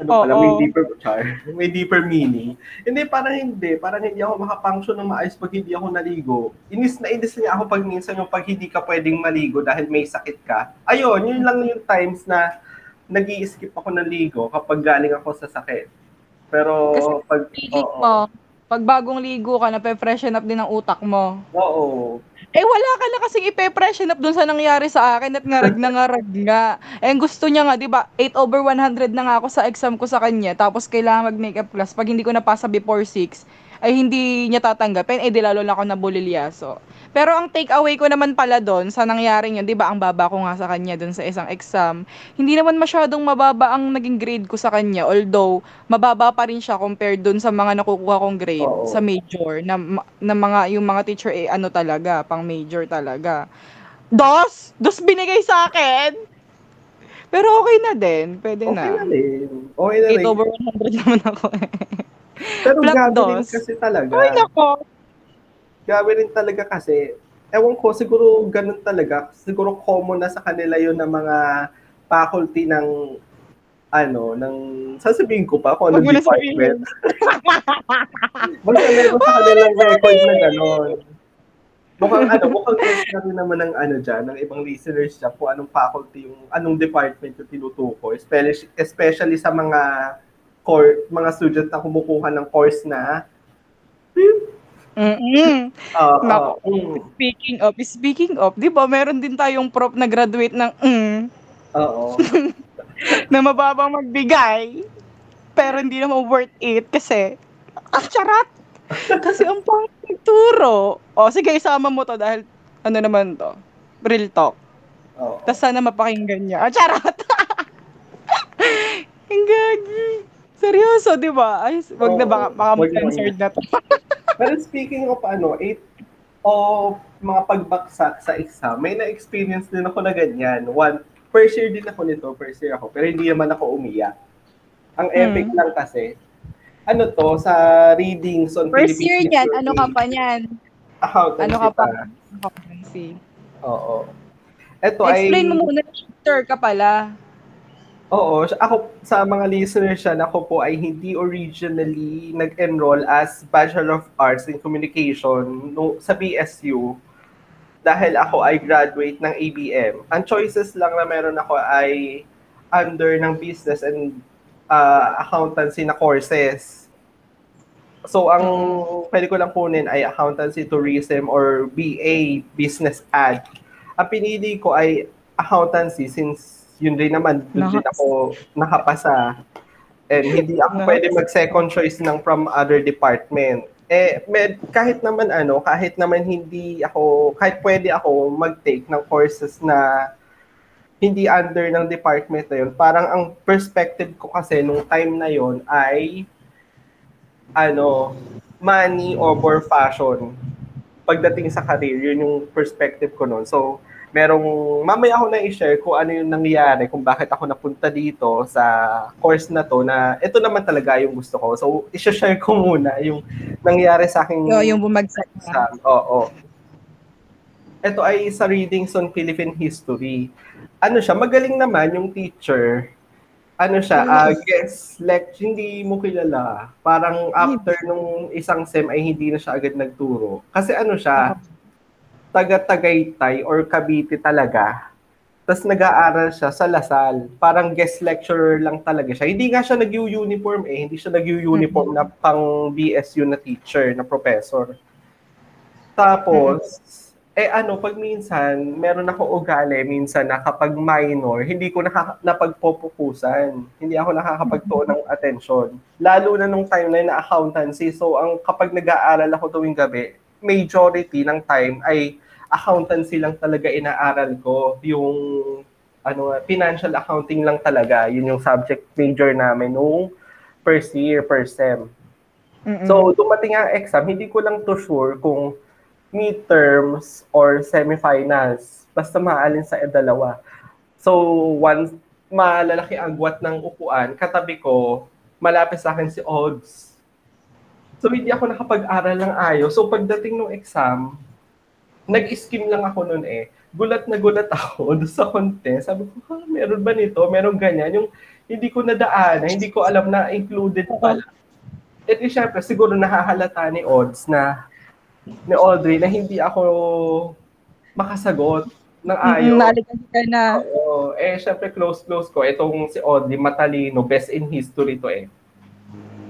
ano pala, Oo. may deeper char, <laughs> may deeper meaning. Hindi, parang hindi. Parang hindi ako makapunction ng maayos pag hindi ako naligo. Inis na inis niya ako pag minsan yung pag hindi ka pwedeng maligo dahil may sakit ka. Ayun, yun lang yung times na nag skip ako ng ligo kapag galing ako sa sakit. Pero Kasi pag Feeling oo, mo, pag bagong ligo ka, nape-freshen up din ang utak mo. oo. Eh wala ka na kasing ipe-freshen up dun sa nangyari sa akin at ngarag na ngarag <laughs> nga. Eh gusto niya nga, di ba, 8 over 100 na nga ako sa exam ko sa kanya, tapos kailangan mag-makeup class. Pag hindi ko napasa before 6, ay hindi niya tatanggapin, eh di lalo na ako nabulilyaso. Pero ang take away ko naman pala doon sa nangyaring yun, di ba, ang baba ko nga sa kanya doon sa isang exam, hindi naman masyadong mababa ang naging grade ko sa kanya, although mababa pa rin siya compared doon sa mga nakukuha kong grade Oo. sa major, na, na mga, yung mga teacher, eh, ano talaga, pang major talaga. Dos! Dos binigay sa akin! Pero okay na din, pwede Okay na. na rin. Okay na 8 rin. over 100 <laughs> naman ako eh. Pero Black Dos. kasi talaga. Ay nako! Grabe rin talaga kasi. Ewan ko, siguro ganun talaga. Siguro common na sa kanila yun ng mga faculty ng ano, ng sasabihin ko pa kung sabihin. department. <laughs> Basta meron sa kanilang record na gano'n. Mukhang ano, mukhang guess na rin naman ng ano dyan, ng ibang listeners dyan kung anong faculty yung, anong department yung tinutukoy. Especially, especially sa mga core, mga student na kumukuha ng course na Mm-mm. uh, Nako. uh, Speaking of, speaking of, di ba meron din tayong prof na graduate ng mm, Oo. <laughs> na mababang magbigay, pero hindi naman worth it kasi, ah, charat! Kasi ang pangit turo. O, sige, isama mo to dahil ano naman to? Real talk. Oo. Tapos sana mapakinggan niya. Ah, charot! <laughs> Ang gagi. Seryoso, di ba? Ay, wag na Oo, baka, baka wag na, censored na to. <laughs> Pero speaking of ano, eight of mga pagbaksak sa exam, may na-experience din ako na ganyan. One, first year din ako nito, first year ako, pero hindi naman ako umiyak. Ang epic Mm. lang kasi, ano to, sa readings on First year Philippine niyan, ano ka pa niyan? accountancy Ano ka pa? Accountancy. Oo. Ito Explain ay... mo muna, shooter ka pala. Oo, ako sa mga listeners siya, ako po ay hindi originally nag-enroll as Bachelor of Arts in Communication no, sa BSU dahil ako ay graduate ng ABM. Ang choices lang na meron ako ay under ng business and uh, accountancy na courses. So, ang pwede ko lang kunin ay accountancy tourism or BA, business ad. Ang pinili ko ay accountancy since yun rin naman, doon din ako nakapasa. And hindi ako pwede mag-second choice ng from other department. Eh, med, kahit naman ano, kahit naman hindi ako, kahit pwede ako mag-take ng courses na hindi under ng department na yun, parang ang perspective ko kasi nung time na yun ay ano, money over fashion. Pagdating sa career, yun yung perspective ko noon. So, merong, mamaya ako na i-share kung ano yung nangyari, kung bakit ako napunta dito sa course na to, na ito naman talaga yung gusto ko. So, i-share ko muna yung nangyari sa aking Yo, yung bumagsak ka. exam. Oo. Ito ay sa readings on Philippine history. Ano siya, magaling naman yung teacher. Ano siya, ah, guest lect, hindi mo kilala. Parang after nung isang sem ay hindi na siya agad nagturo. Kasi ano siya, taga-Tagaytay or Cavite talaga. Tapos nag-aaral siya sa Lasal. Parang guest lecturer lang talaga siya. Hindi nga siya nag-uniform eh. Hindi siya nag-uniform na pang BSU na teacher, na professor. Tapos, eh ano, pag minsan, meron ako ugali minsan na kapag minor, hindi ko nakaka- napagpopukusan. Hindi ako nakakapagtuon ng attention. Lalo na nung time na yun na accountancy. So, ang kapag nag-aaral ako tuwing gabi, majority ng time ay accountancy lang talaga inaaral ko. Yung ano, financial accounting lang talaga. Yun yung subject major namin nung first year, first sem. Mm-mm. So, dumating ang exam, hindi ko lang to sure kung midterms or semifinals. Basta maalin sa dalawa. So, once malalaki ang agwat ng upuan, katabi ko, malapit sa akin si Odds. So, hindi ako nakapag-aral ng ayos. So, pagdating ng exam, nag-skim lang ako noon eh. Gulat na gulat <laughs> ako doon sa contest. Sabi ko, ha, meron ba nito? Meron ganyan. Yung hindi ko nadaan, hindi ko alam na included pala. At di syempre, siguro nahahalata ni Odds na ni Audrey na hindi ako makasagot ng ayos. Naligan ka na. Oo. Eh, syempre, close-close ko. Itong si Audrey, matalino, best in history to eh.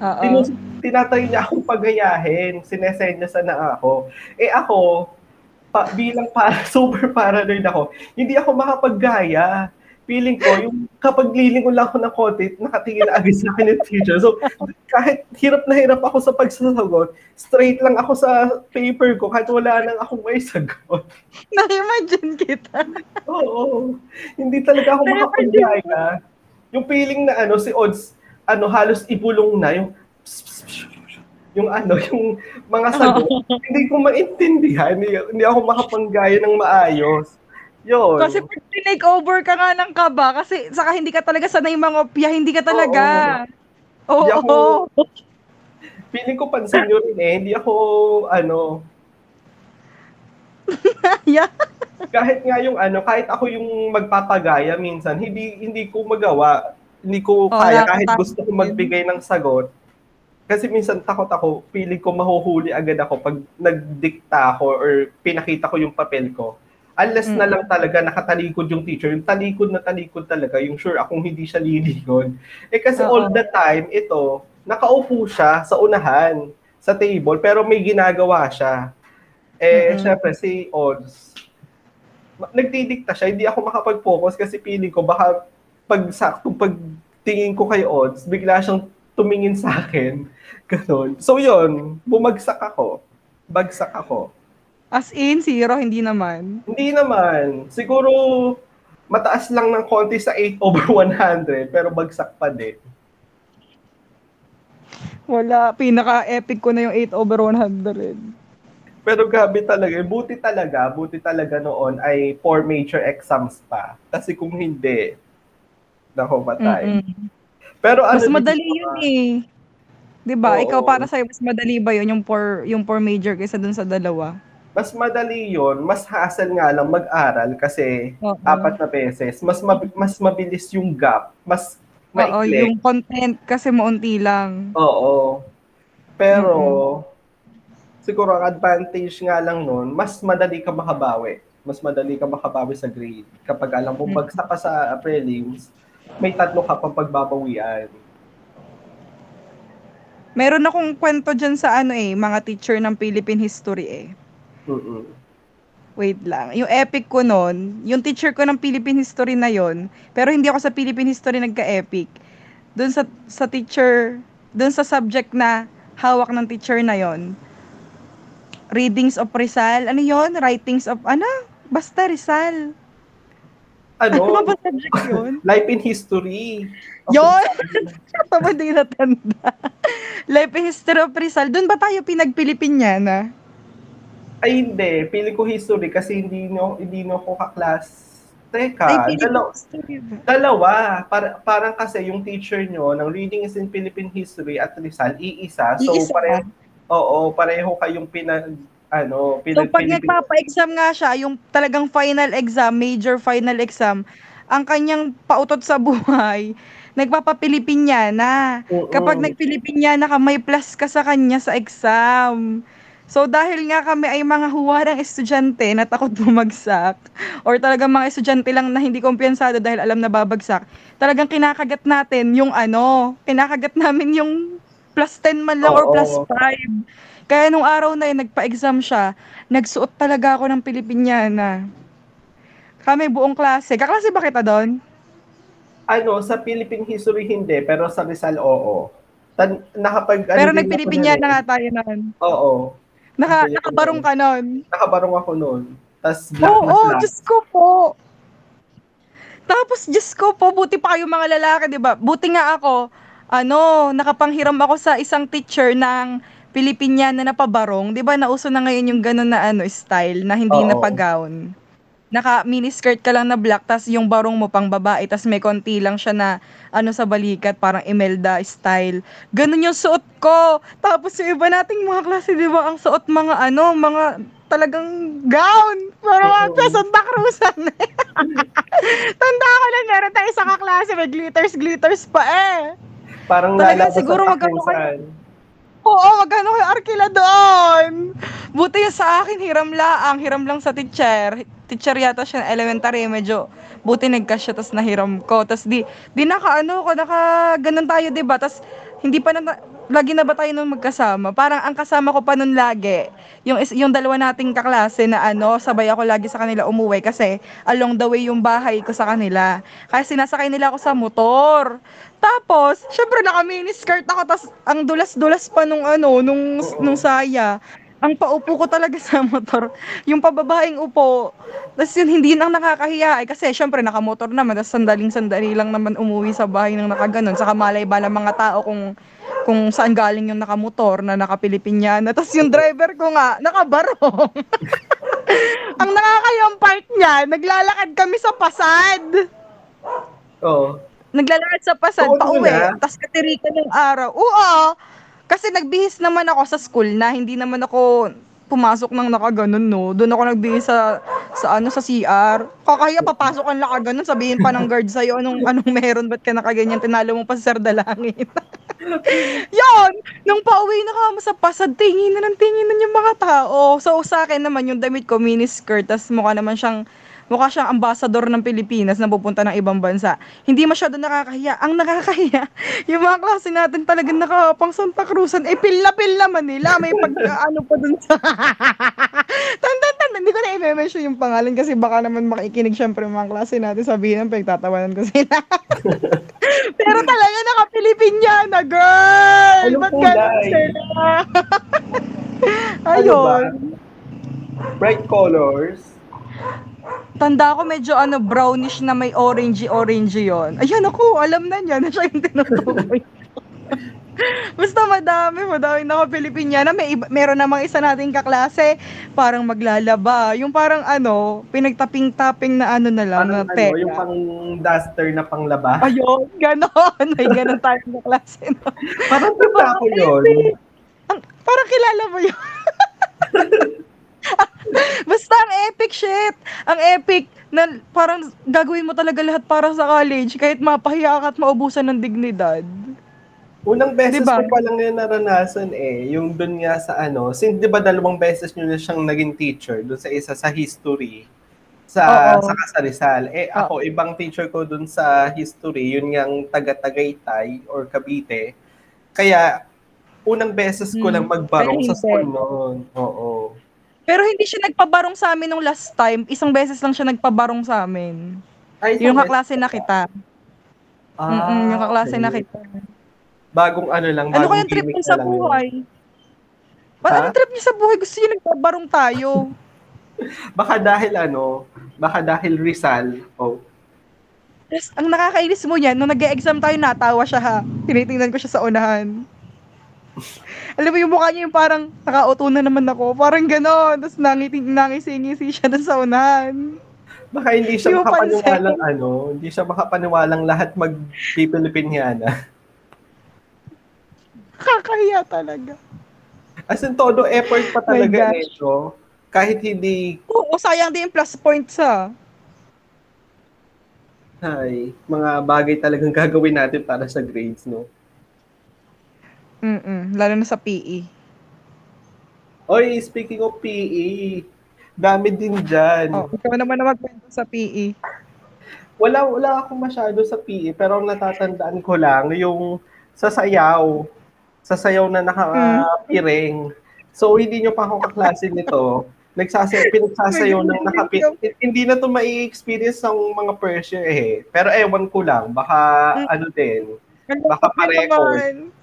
Tinus- tinatry niya akong pagayahin. Sinesenya sa na ako. Eh ako, pa, bilang para, <laughs> super paranoid ako, hindi ako makapaggaya. Feeling ko, yung kapag lilingon lang ako ng konti, nakatingin na agad sa akin yung teacher. So, kahit hirap na hirap ako sa pagsasagot, straight lang ako sa paper ko kahit wala nang akong may sagot. <laughs> Na-imagine kita. Oo. Hindi talaga ako makapaggaya. Yung feeling na ano, si Odds, ano, halos ibulong na, yung yung ano, yung mga sagot, hindi ko maintindihan. Hindi, hindi ako makapanggaya ng maayos. Yun. Kasi pag tinake over ka nga ng kaba, kasi saka hindi ka talaga sanay mangopya, hindi ka talaga. Oo. Hindi ako- feeling ko pansin nyo rin eh, hindi ako, ano, <laughs> Yeah. kahit nga yung ano, kahit ako yung magpapagaya minsan, hindi hindi ko magawa. Hindi ko Oo, kaya kahit gusto ko magbigay ng sagot. Kasi minsan takot ako, feeling ko mahuhuli agad ako pag nagdikta ako or pinakita ko yung papel ko. Unless na Mm. lang talaga nakatalikod yung teacher, yung talikod na talikod talaga, yung sure akong hindi siya lilingon. Eh kasi Oo. all the time, ito, nakaupo siya sa unahan, sa table, pero may ginagawa siya. Eh, Mm-mm. syempre, si Odds, nagdidikta siya, hindi ako makapag-focus kasi feeling ko baka pag saktong pagtingin ko kay Odds, bigla siyang tumingin sa akin. <laughs> Ganon. So yun, bumagsak ako. Bagsak ako. As in, zero, hindi naman. Hindi naman. Siguro, mataas lang ng konti sa 8 <laughs> over 100, pero bagsak pa din. Wala, pinaka-epic ko na yung 8 over 100. Pero gabi talaga, buti talaga, buti talaga noon ay four major exams pa. Kasi kung hindi, nako patay. Mm-mm. Pero ano Mas madali yung yun eh. 'Di ba? Oo. Ikaw para sa'yo mas madali ba yun yung four yung four major kaysa dun sa dalawa? Mas madali yon, mas hassle nga lang mag-aral kasi Oo. apat na beses. Mas mab- mas mabilis yung gap, mas Oo, maikli. yung content kasi maunti lang. Oo. Pero, siguro ang advantage nga lang nun, mas madali ka makabawi. Mas madali ka makabawi sa grade. Kapag alam mo, bagsak ka sa prelims, may tatlo ka pang pagbabawian. Meron akong kwento dyan sa ano eh, mga teacher ng Philippine History eh. Mm-mm. Wait lang. Yung epic ko nun, yung teacher ko ng Philippine History na yon, pero hindi ako sa Philippine History nagka-epic. Doon sa sa teacher, doon sa subject na hawak ng teacher na yon. Readings of Rizal, ano yon? Writings of ano? Basta Rizal. Ano Ano? ba subject yun? <laughs> Life in history. Yon! Tama din natanda. Life in History of Rizal. Doon ba tayo pinagpilipinyana? Ay, hindi. Pili ko history kasi hindi no, hindi no ko kaklas. Teka, Ay, dalaw- ba? dalawa. Para, parang kasi yung teacher nyo ng Reading is in Philippine History at Rizal, iisa. So, Iisa. pareho, oo, pareho kayong pinag, ano, So pinag pag nagpapa-exam nga siya, yung talagang final exam, major final exam, ang kanyang pautot sa <laughs> buhay, nagpapapilipinyana. Oo. Kapag nagpilipinyana ka, may plus ka sa kanya sa exam. So dahil nga kami ay mga huwarang estudyante na takot bumagsak, or talagang mga estudyante lang na hindi kumpiyansado dahil alam na babagsak, talagang kinakagat natin yung ano, kinakagat namin yung plus 10 man lang or Oo. plus 5. Kaya nung araw na yun, nagpa-exam siya, nagsuot talaga ako ng Pilipinyana. Kami buong klase. Kaklase ba kita doon? ano, sa Philippine history hindi, pero sa Rizal, oo. Tan, nakapag, ano Pero ako nagpilipinyana nun eh. nga tayo noon. Oo. Naka, Pilipinyana. nakabarong ka noon. Nakabarong ako noon. Tapos black Oo, na oh, black. Diyos ko po. Tapos, Diyos ko po, buti pa kayo mga lalaki, di ba? Buti nga ako, ano, nakapanghiram ako sa isang teacher ng Pilipinyana na pabarong. Di ba, nauso na ngayon yung gano'n na ano, style, na hindi Oo. na pa-gown. Naka miniskirt ka lang na black, tas yung barong mo pang babae, tas may konti lang siya na ano sa balikat, parang Imelda style. Ganun yung suot ko. Tapos yung iba nating mga klase, di ba, ang suot mga ano, mga talagang gown. Parang mga Santa <laughs> Cruzan. Tanda ko na meron tayo sa kaklase, may glitters, glitters pa eh. Parang Talaga, lalabas siguro ang magkano. Oo, magkano kayo arkila doon? Buti yung sa akin, hiram lang. Hiram lang sa teacher. Teacher yata siya, elementary, medyo buti nagkasya, tapos nahiram ko. Tapos di, di naka ano ko, naka ganun tayo, di ba? Tapos hindi pa na, lagi na ba tayo nung magkasama? Parang ang kasama ko pa nun lagi, yung, yung dalawa nating kaklase na ano, sabay ako lagi sa kanila umuwi kasi along the way yung bahay ko sa kanila. Kasi sinasakay nila ako sa motor. Tapos, syempre naka-miniskirt ako, tas ang dulas-dulas pa nung ano, nung, nung saya. Ang paupo ko talaga sa motor, yung pababaeng upo. Tapos yun, hindi nang nakakahiya. Eh, kasi syempre nakamotor naman, tapos sandaling-sandali lang naman umuwi sa bahay ng nakaganon. Saka malay ba ng mga tao kung kung saan galing yung nakamotor na nakapilipinyana. Tapos yung driver ko nga, nakabarong. <laughs> ang nakakayang part niya, naglalakad kami sa pasad Oo. naglalakad sa pasad, Oo, pauwi, tapos katirikan ng araw. Oo, kasi nagbihis naman ako sa school na hindi naman ako pumasok ng nakaganon, no. Doon ako nagbihis sa, sa ano, sa CR. Kakaya papasok ang nakaganon, sabihin pa ng guard sa'yo, anong, anong meron, ba't ka nakaganyan, tinalo mo pa sa sardalangin. <laughs> Yon! Nung pauwi na kami sa pasad, tingin na ng tingin yung mga tao. So, sa akin naman, yung damit ko, miniskirt, tas mukha naman siyang Mukha siyang ambassador ng Pilipinas na pupunta ng ibang bansa. Hindi masyado nakakahiya. Ang nakakahiya, <laughs> yung mga klase natin talagang nakapang Santa Cruzan, eh pilla-pilla Manila. May pag, <laughs> ano pa dun sa... <laughs> Tanda, hindi ko na i-mention yung pangalan kasi baka naman makikinig syempre mga klase natin. Sabihin ng pagtatawanan ko sila. Pero talaga naka-Pilipinyana, girl! Ano Ba't ganun sila? Ano Ayun. Bright colors. Tanda ko medyo ano brownish na may orangey-orangey yon. Ayan ako, alam na niya na siya yung tinutukoy. <laughs> Basta madami, madami na Pilipinyana. May meron namang isa nating kaklase, parang maglalaba. Yung parang ano, pinagtaping-taping na ano na lang, Parang na ano, yung pang duster na panglaba. Ayun, ganon. <laughs> Ay, ganon tayo na klase. No? Parang tanda ko yun. Ang, parang kilala mo yun. <laughs> <laughs> Basta ang epic shit. Ang epic na parang gagawin mo talaga lahat para sa college kahit mapahiya ka at maubusan ng dignidad. Unang beses Diba? ko pa lang yan naranasan eh, yung dun nga sa ano, since di ba dalawang beses nyo na siyang naging teacher, dun sa isa sa history, sa Oo. sa Kasarizal. Eh ako, ibang teacher ko dun sa history, yun yung taga-Tagaytay or Cavite. Kaya, unang beses ko Hmm. lang magbarong sa school noon. Oo. Pero hindi siya nagpabarong sa amin nung last time. Isang beses lang siya nagpabarong sa amin. Ay, Yung kaklase na kita. beses- Mm-mm, yung kaklase okay. na kita. Bagong ano lang, Ano bagong kayang trip gimmick niyo sa buhay? Ba't anong trip niyo sa buhay? Gusto niyo nagpabarong tayo. <laughs> Baka dahil ano, baka dahil Rizal. Oh. Yes, ang nakakainis mo yan, nung nag-exam tayo, natawa siya ha. Tinitingnan ko siya sa unahan. <laughs> Alam mo yung mukha niya yung parang nakauto na naman ako. Parang gano'n. Tapos nangiting, nangisi-ngisi siya dun sa unahan. Baka hindi siya mo makapaniwalang ano, hindi siya makapaniwalang lahat mag-Pilipiniana. Kakahiya talaga. As in, todo effort pa My talaga gosh. nito. Kahit hindi, Oo, sayang din yung plus points ha. ay, mga bagay talagang gagawin natin para sa grades, no? Mm lalo na sa. PE. Oy, speaking of PE, dami din dyan. Oh, ikaw naman na magkwento sa. PE. Wala, wala ako masyado sa PE, pero ang natatandaan ko lang, yung sa sayaw. Sa sayaw na nakapiring. So, hindi nyo pa ako kaklase nito. <laughs> Nagsasayaw, pinagsasayaw ng nakapit. Hindi na to mai-experience ng mga year eh. Pero ewan ko lang, baka ano din. Baka pa-record.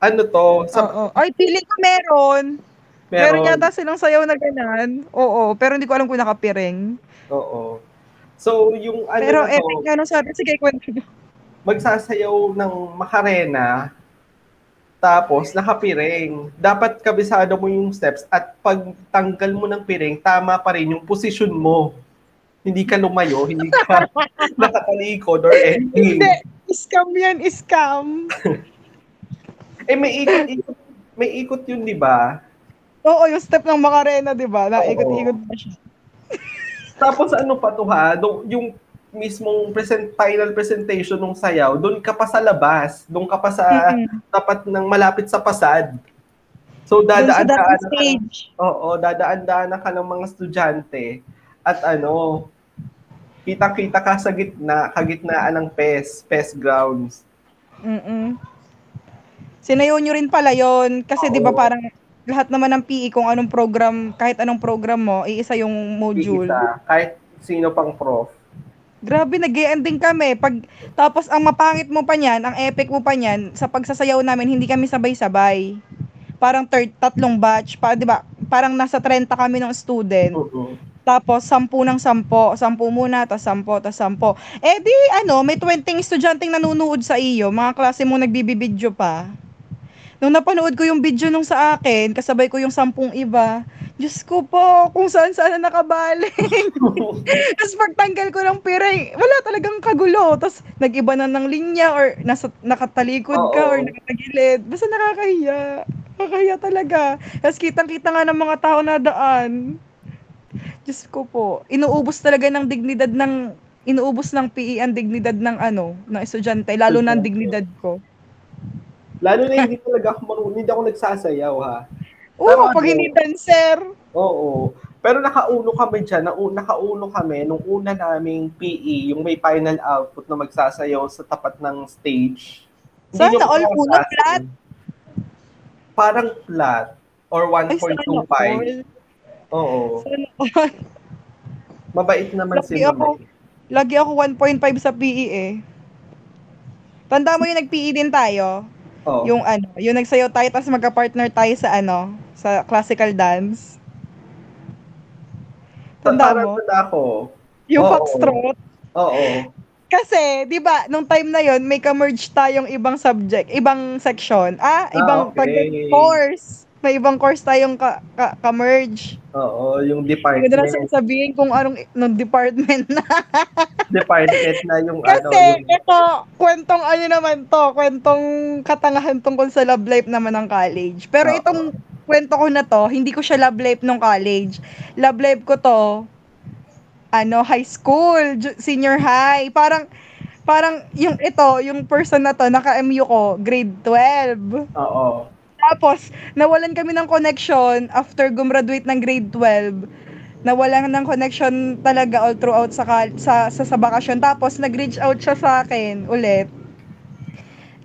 Ano to? Sa, Oo. Ay, feeling ko meron. Meron meron, yata silang sayaw na ganan. Oo, pero hindi ko alam kung nakapiring. Oo. So, yung ano Pero to, epic nga nung sabi. Sige, kwento magsasayaw ng makarena, tapos nakapiring. Dapat kabisado mo yung steps at pag tanggal mo ng piring, tama pa rin yung position mo. Hindi ka lumayo, hindi ka <laughs> nakatalikod or anything. Hindi. Scam yan, scam. <laughs> Eh, may ikot-ikot, may ikot yun, di ba? Oo, yung step ng Macarena, di ba? Naikot-ikot pa siya. Tapos ano pa to ha, yung mismong present, final presentation ng sayaw, doon ka pa sa labas, doon ka pa sa tapat ng malapit sa pasad. So Doon sa dadaan dating ka stage. Oo, dadaan-daan ka ng mga estudyante at ano, kita-kita ka sa gitna, kagitnaan ng PES, PES grounds. Mm-mm. Sinayaw nyo rin pala yon Kasi di ba parang lahat naman ng PE kung anong program, kahit anong program mo, iisa yung module. Iisa, kahit sino pang prof. Grabe, nag ending kami. Pag, tapos ang mapangit mo pa niyan, ang epic mo pa niyan, sa pagsasayaw namin, hindi kami sabay-sabay. Parang third, tatlong batch. Pa, di ba? Parang nasa 30 kami ng student. Oo. Tapos, sampu ng sampo. Sampu muna, tapos sampo, tapos sampo. Eh di, ano, may 20 estudyanteng nanonood sa iyo. Mga klase mo nagbibideo pa. Nung napanood ko yung video nung sa akin, kasabay ko yung sampung iba. Diyos ko po, kung saan saan na nakabaling. <laughs> Tapos pagtanggal ko ng piray, wala talagang kagulo. Tapos nag-iba na ng linya or nasa, nakatalikod ka Oo. or nakatagilid. Basta nakakahiya. Nakakahiya talaga. Tapos kitang-kita nga ng mga tao na daan. Diyos ko po, inuubos talaga ng dignidad ng inuubos ng PE ang dignidad ng ano, ng estudyante, lalo Estudyante. dignidad ko. Lalo na hindi talaga ako marunong, hindi ako nagsasayaw ha. Oo, Pero pag ano, hindi dancer. Oo. Pero nakauno kami dyan, nakauno kami nung una naming PE, yung may final output na magsasayaw sa tapat ng stage. Sana yung all uno sa flat? Parang flat or Ay, sana 1.25. all. Oo. Sana all. Mabait naman Lagi si ako. Lagi ako 1.5 sa PE eh. Tanda mo yung nag-PE din tayo? Oo. Yung ano, yung nagsayaw tayo tapos magka-partner tayo sa ano, sa classical dance. Tanda mo? tanda ako. Yung foxtrot. Oo. Kasi, 'di ba, nung time na 'yon, may ka-merge tayong ibang subject, ibang section. Ah, Ah, ibang okay. tag- course. May ibang course tayong ka, ka, ka-merge. Oo, yung Hindi ko na department. sasabihin kung anong nung department na. <laughs> department na yung ano. Kasi Yung, ito, kwentong ano naman to, kwentong katangahan tungkol sa love life naman ng college. Pero Oo. itong kwento ko na to, hindi ko siya love life nung college. Love life ko to, ano, high school, senior high. Parang, parang yung ito, yung person na to, naka-MU ko, grade 12. oo. Tapos, nawalan kami ng connection after gumraduate ng grade 12. Nawalan ng connection talaga all throughout sa, sa, sa, sa bakasyon. Tapos, nag-reach out siya sa akin ulit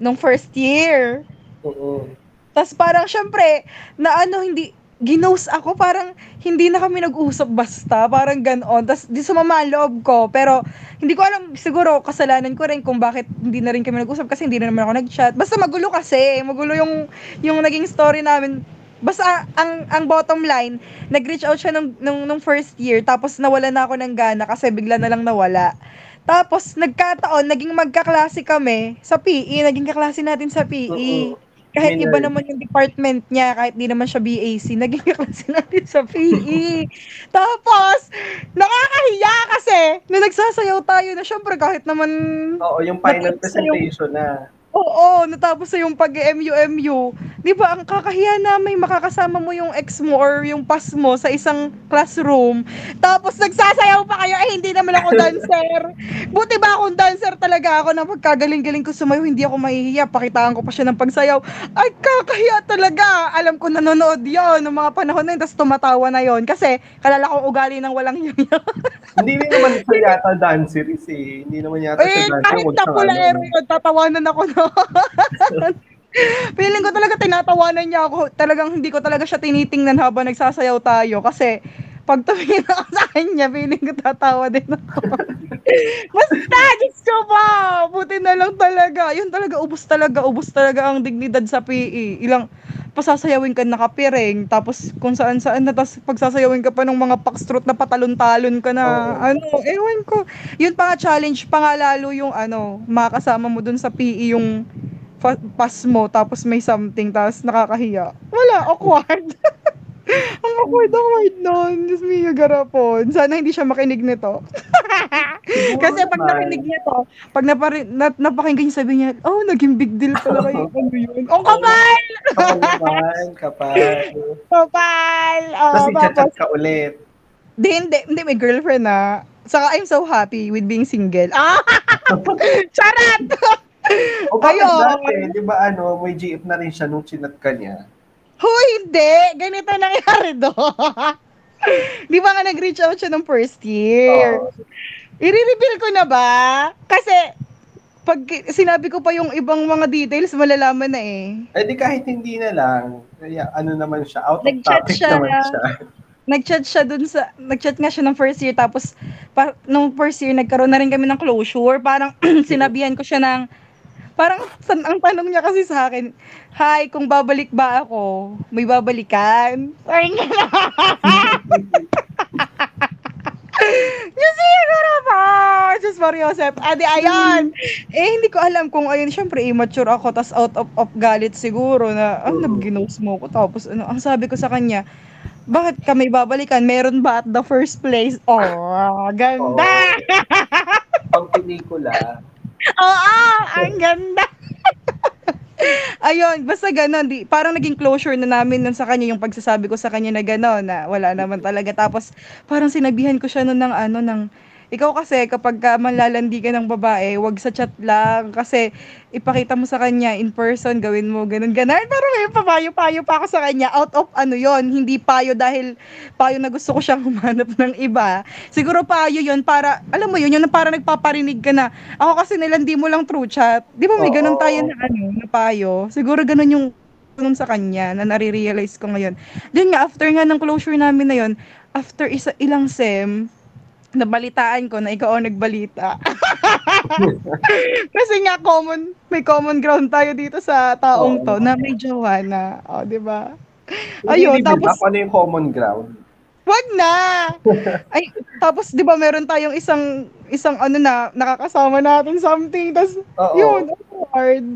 nung first year. Oo. Tapos parang syempre, na ano, hindi, ginos ako, parang hindi na kami nag-usap basta, parang ganon. Tapos di sumama ang loob ko, pero hindi ko alam, siguro kasalanan ko rin kung bakit hindi na rin kami nag-usap kasi hindi na naman ako nag-chat. Basta magulo kasi, magulo yung, yung naging story namin. Basta ang ang bottom line, nag-reach out siya nung, nung, nung first year, tapos nawala na ako ng gana kasi bigla na lang nawala. Tapos, nagkataon, naging magkaklase kami sa PE, naging kaklase natin sa PE. Oo. Kahit Minor. iba naman yung department niya, kahit di naman siya BAC, naging <laughs> kaklase natin sa PE. Tapos, nakakahiya kasi, na nagsasayaw tayo na syempre kahit naman, Oo, yung final yung- presentation na. Oo, natapos na yung pag-MU-MU. Di ba, ang kakahiya na may makakasama mo yung ex mo or yung pass mo sa isang classroom. Tapos nagsasayaw pa kayo, eh hindi naman ako dancer. <laughs> Buti ba akong dancer talaga ako na pagkagaling-galing ko sumayaw, hindi ako mahihiya. Pakitaan ko pa siya ng pagsayaw. Ay, kakahiya talaga. Alam ko nanonood yon ng mga panahon na yun, tapos tumatawa na yon Kasi kalala kong ugali ng walang yun <laughs> Hindi naman siya yata dancer eh. Hindi naman yata Eh, siya dancer. kahit na pula ano. yun, tatawanan ako no. <laughs> Feeling ko talaga tinatawanan niya ako. Talagang hindi ko talaga siya tinitingnan habang nagsasayaw tayo. Kasi pag tumingin ako sa kanya, feeling ko tatawa din ako. <laughs> Basta, Diyos ko ba? Buti na lang talaga. Yun talaga, ubus talaga, ubus talaga ang dignidad sa PE. Ilang, pasasayawin ka nakapiring, tapos kung saan saan na, tapos pagsasayawin ka pa ng mga foxtrot na patalon-talon ka na, Oo. ano, ewan ko. Yun pa nga challenge, pa nga lalo yung ano, makakasama mo dun sa PE yung pass mo, tapos may something, tapos nakakahiya. Wala, awkward. <laughs> <laughs> Ang awkward, awkward nun. Diyos me, garapon. Sana hindi siya makinig nito. <laughs> Kasi pag nakinig niya to, pag napari, na, napakinggan niya sabi niya, oh, naging big deal pala kayo. <laughs> ano yun? Oh, kapal! Kapal naman, kapal. Kapal! Oh, Tapos i-chat ka ulit. di, hindi, hindi, may girlfriend na. Saka I'm so happy with being single. Ah! Charot! O bakit Ayun. dati, di ba ano, may GF na rin siya nung chinat ka niya. Huy, hindi! Ganito nangyari <laughs> do. Di ba nga nag-reach out siya ng first year? Oo. I-reveal ko na ba? Kasi, pag sinabi ko pa yung ibang mga details, malalaman na eh. Eh di kahit hindi na lang, kaya ano naman siya, out of Nag-chat topic siya. naman siya. Nag-chat siya dun sa, nag-chat nga siya ng first year, tapos, pa, nung first year, nagkaroon na rin kami ng closure. Parang, <clears throat> sinabihan ko siya ng, parang, san, ang tanong niya kasi sa akin, Hi, kung babalik ba ako, may babalikan? Ay, Diyos siguro pa! Diyos Mario Joseph. Adi, ayan! Eh, hindi ko alam kung ayun, syempre, immature ako, tas out of, of galit siguro na, ah, Oo. nag-ginos mo ko. Tapos, ano, ang sabi ko sa kanya, bakit kami babalikan? Meron ba at the first place? Oh, ganda! Pang pelikula. Oo, ang ganda! <laughs> Ayun, basta ganon, di, parang naging closure na namin nun sa kanya, yung pagsasabi ko sa kanya na ganon, na wala naman talaga. Tapos, parang sinabihan ko siya nun ng ano, ng, Ikaw kasi kapag ka manlalandi ka ng babae, wag sa chat lang kasi ipakita mo sa kanya in person, gawin mo ganun ganun. Pero may papayo-payo pa ako sa kanya out of ano yon hindi payo dahil payo na gusto ko siyang <laughs> humanap ng iba. Siguro payo yon para, alam mo yun, yun para nagpaparinig ka na. Ako kasi nilandi mo lang through chat. Di ba may ganun tayo na ano, na payo. Siguro ganun yung ganun sa kanya na nare-realize ko ngayon. Then nga, after nga ng closure namin na yon after isa, ilang sem, nabalitaan ko na ikaw ang nagbalita. <laughs> Kasi nga common, may common ground tayo dito sa taong Oo. to na may jowa na. O, di ba? Ayun, tapos Ako ano yung common ground? wag na. <laughs> Ay, tapos 'di ba meron tayong isang isang ano na nakakasama natin something tas Oo. yun, awkward.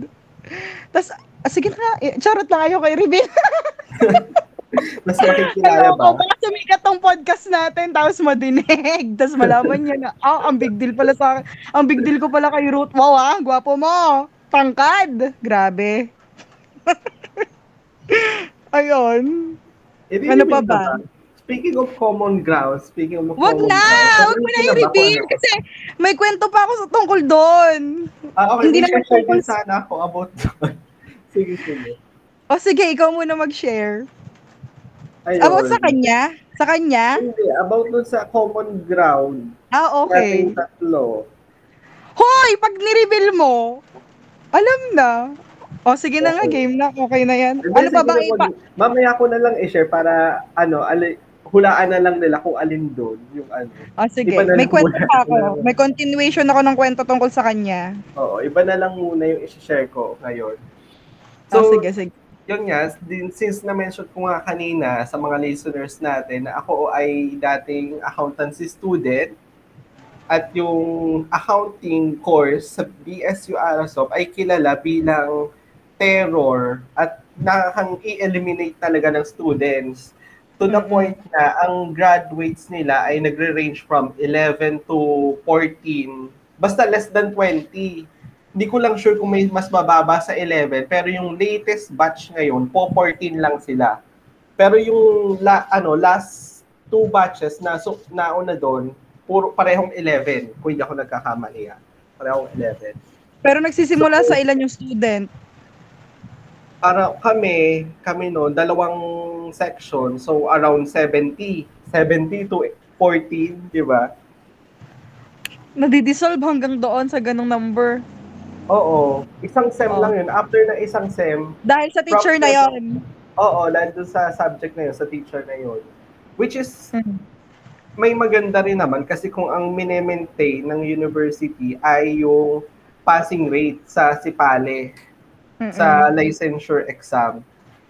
Tas ah, sige na, charot lang ayo kay <laughs> reveal. Mas nakikilala ba? Ayoko, baka sumikat tong podcast natin, tapos madinig. Tapos malaman niya na, ah, ang big deal pala sa akin. Ang big deal ko pala kay Ruth. Wow, ah, gwapo mo. Tangkad. Grabe. <laughs> Ayun. Eh, Ano pa ba? na Speaking of common ground, speaking of Wag common na! ground, Wag mo na ko ba i-reveal ano? kasi may kwento pa ako sa tungkol doon. Ah, okay, Hindi na share din sana ako about doon. <laughs> sige, sige. O sige, ikaw muna mag-share. Ayun. About sa kanya? Sa kanya? Hindi, about dun sa common ground. Ah, okay. Nating tatlo. Hoy! Pag ni-reveal mo, alam na. O sige na nga, Okay. game na. Okay na yan. Hindi, Ano pa ba? siguro Ipa- Mamaya ko na lang i-share para, ano, ali, hulaan na lang nila kung alin doon yung ano. Ah, sige. May kwento pa ako. May continuation ako ng kwento tungkol sa kanya. Oo, iba na lang muna yung i-share ko ngayon. So, So, sige, sige. Yun nga, din, since na-mention ko nga kanina sa mga listeners natin na ako ay dating accountancy student at yung accounting course sa BSU Arasop ay kilala bilang terror at nakakang i-eliminate talaga ng students to the Mhm. point na ang graduates nila ay nagre-range from 11 to 14 basta less than 20 hindi ko lang sure kung may mas mababa sa 11 pero yung latest batch ngayon po 14 lang sila pero yung la, ano last two batches na so, nauna doon puro parehong 11 kung hindi ako nagkakamali ah. parehong 11 Pero nagsisimula sa ilan yung student? para kami, kami no, dalawang section, so around 70. 70 to 14, di ba? Nadidissolve hanggang doon sa ganong number. Oo. Isang sem Oo. lang yun. After ng isang sem, Dahil sa teacher na yon. oo, nandun sa subject na yun, sa teacher na yun. Which is, Hmm. may maganda rin naman kasi kung ang mine-maintain ng university ay yung passing rate sa SIPALE. sa licensure exam.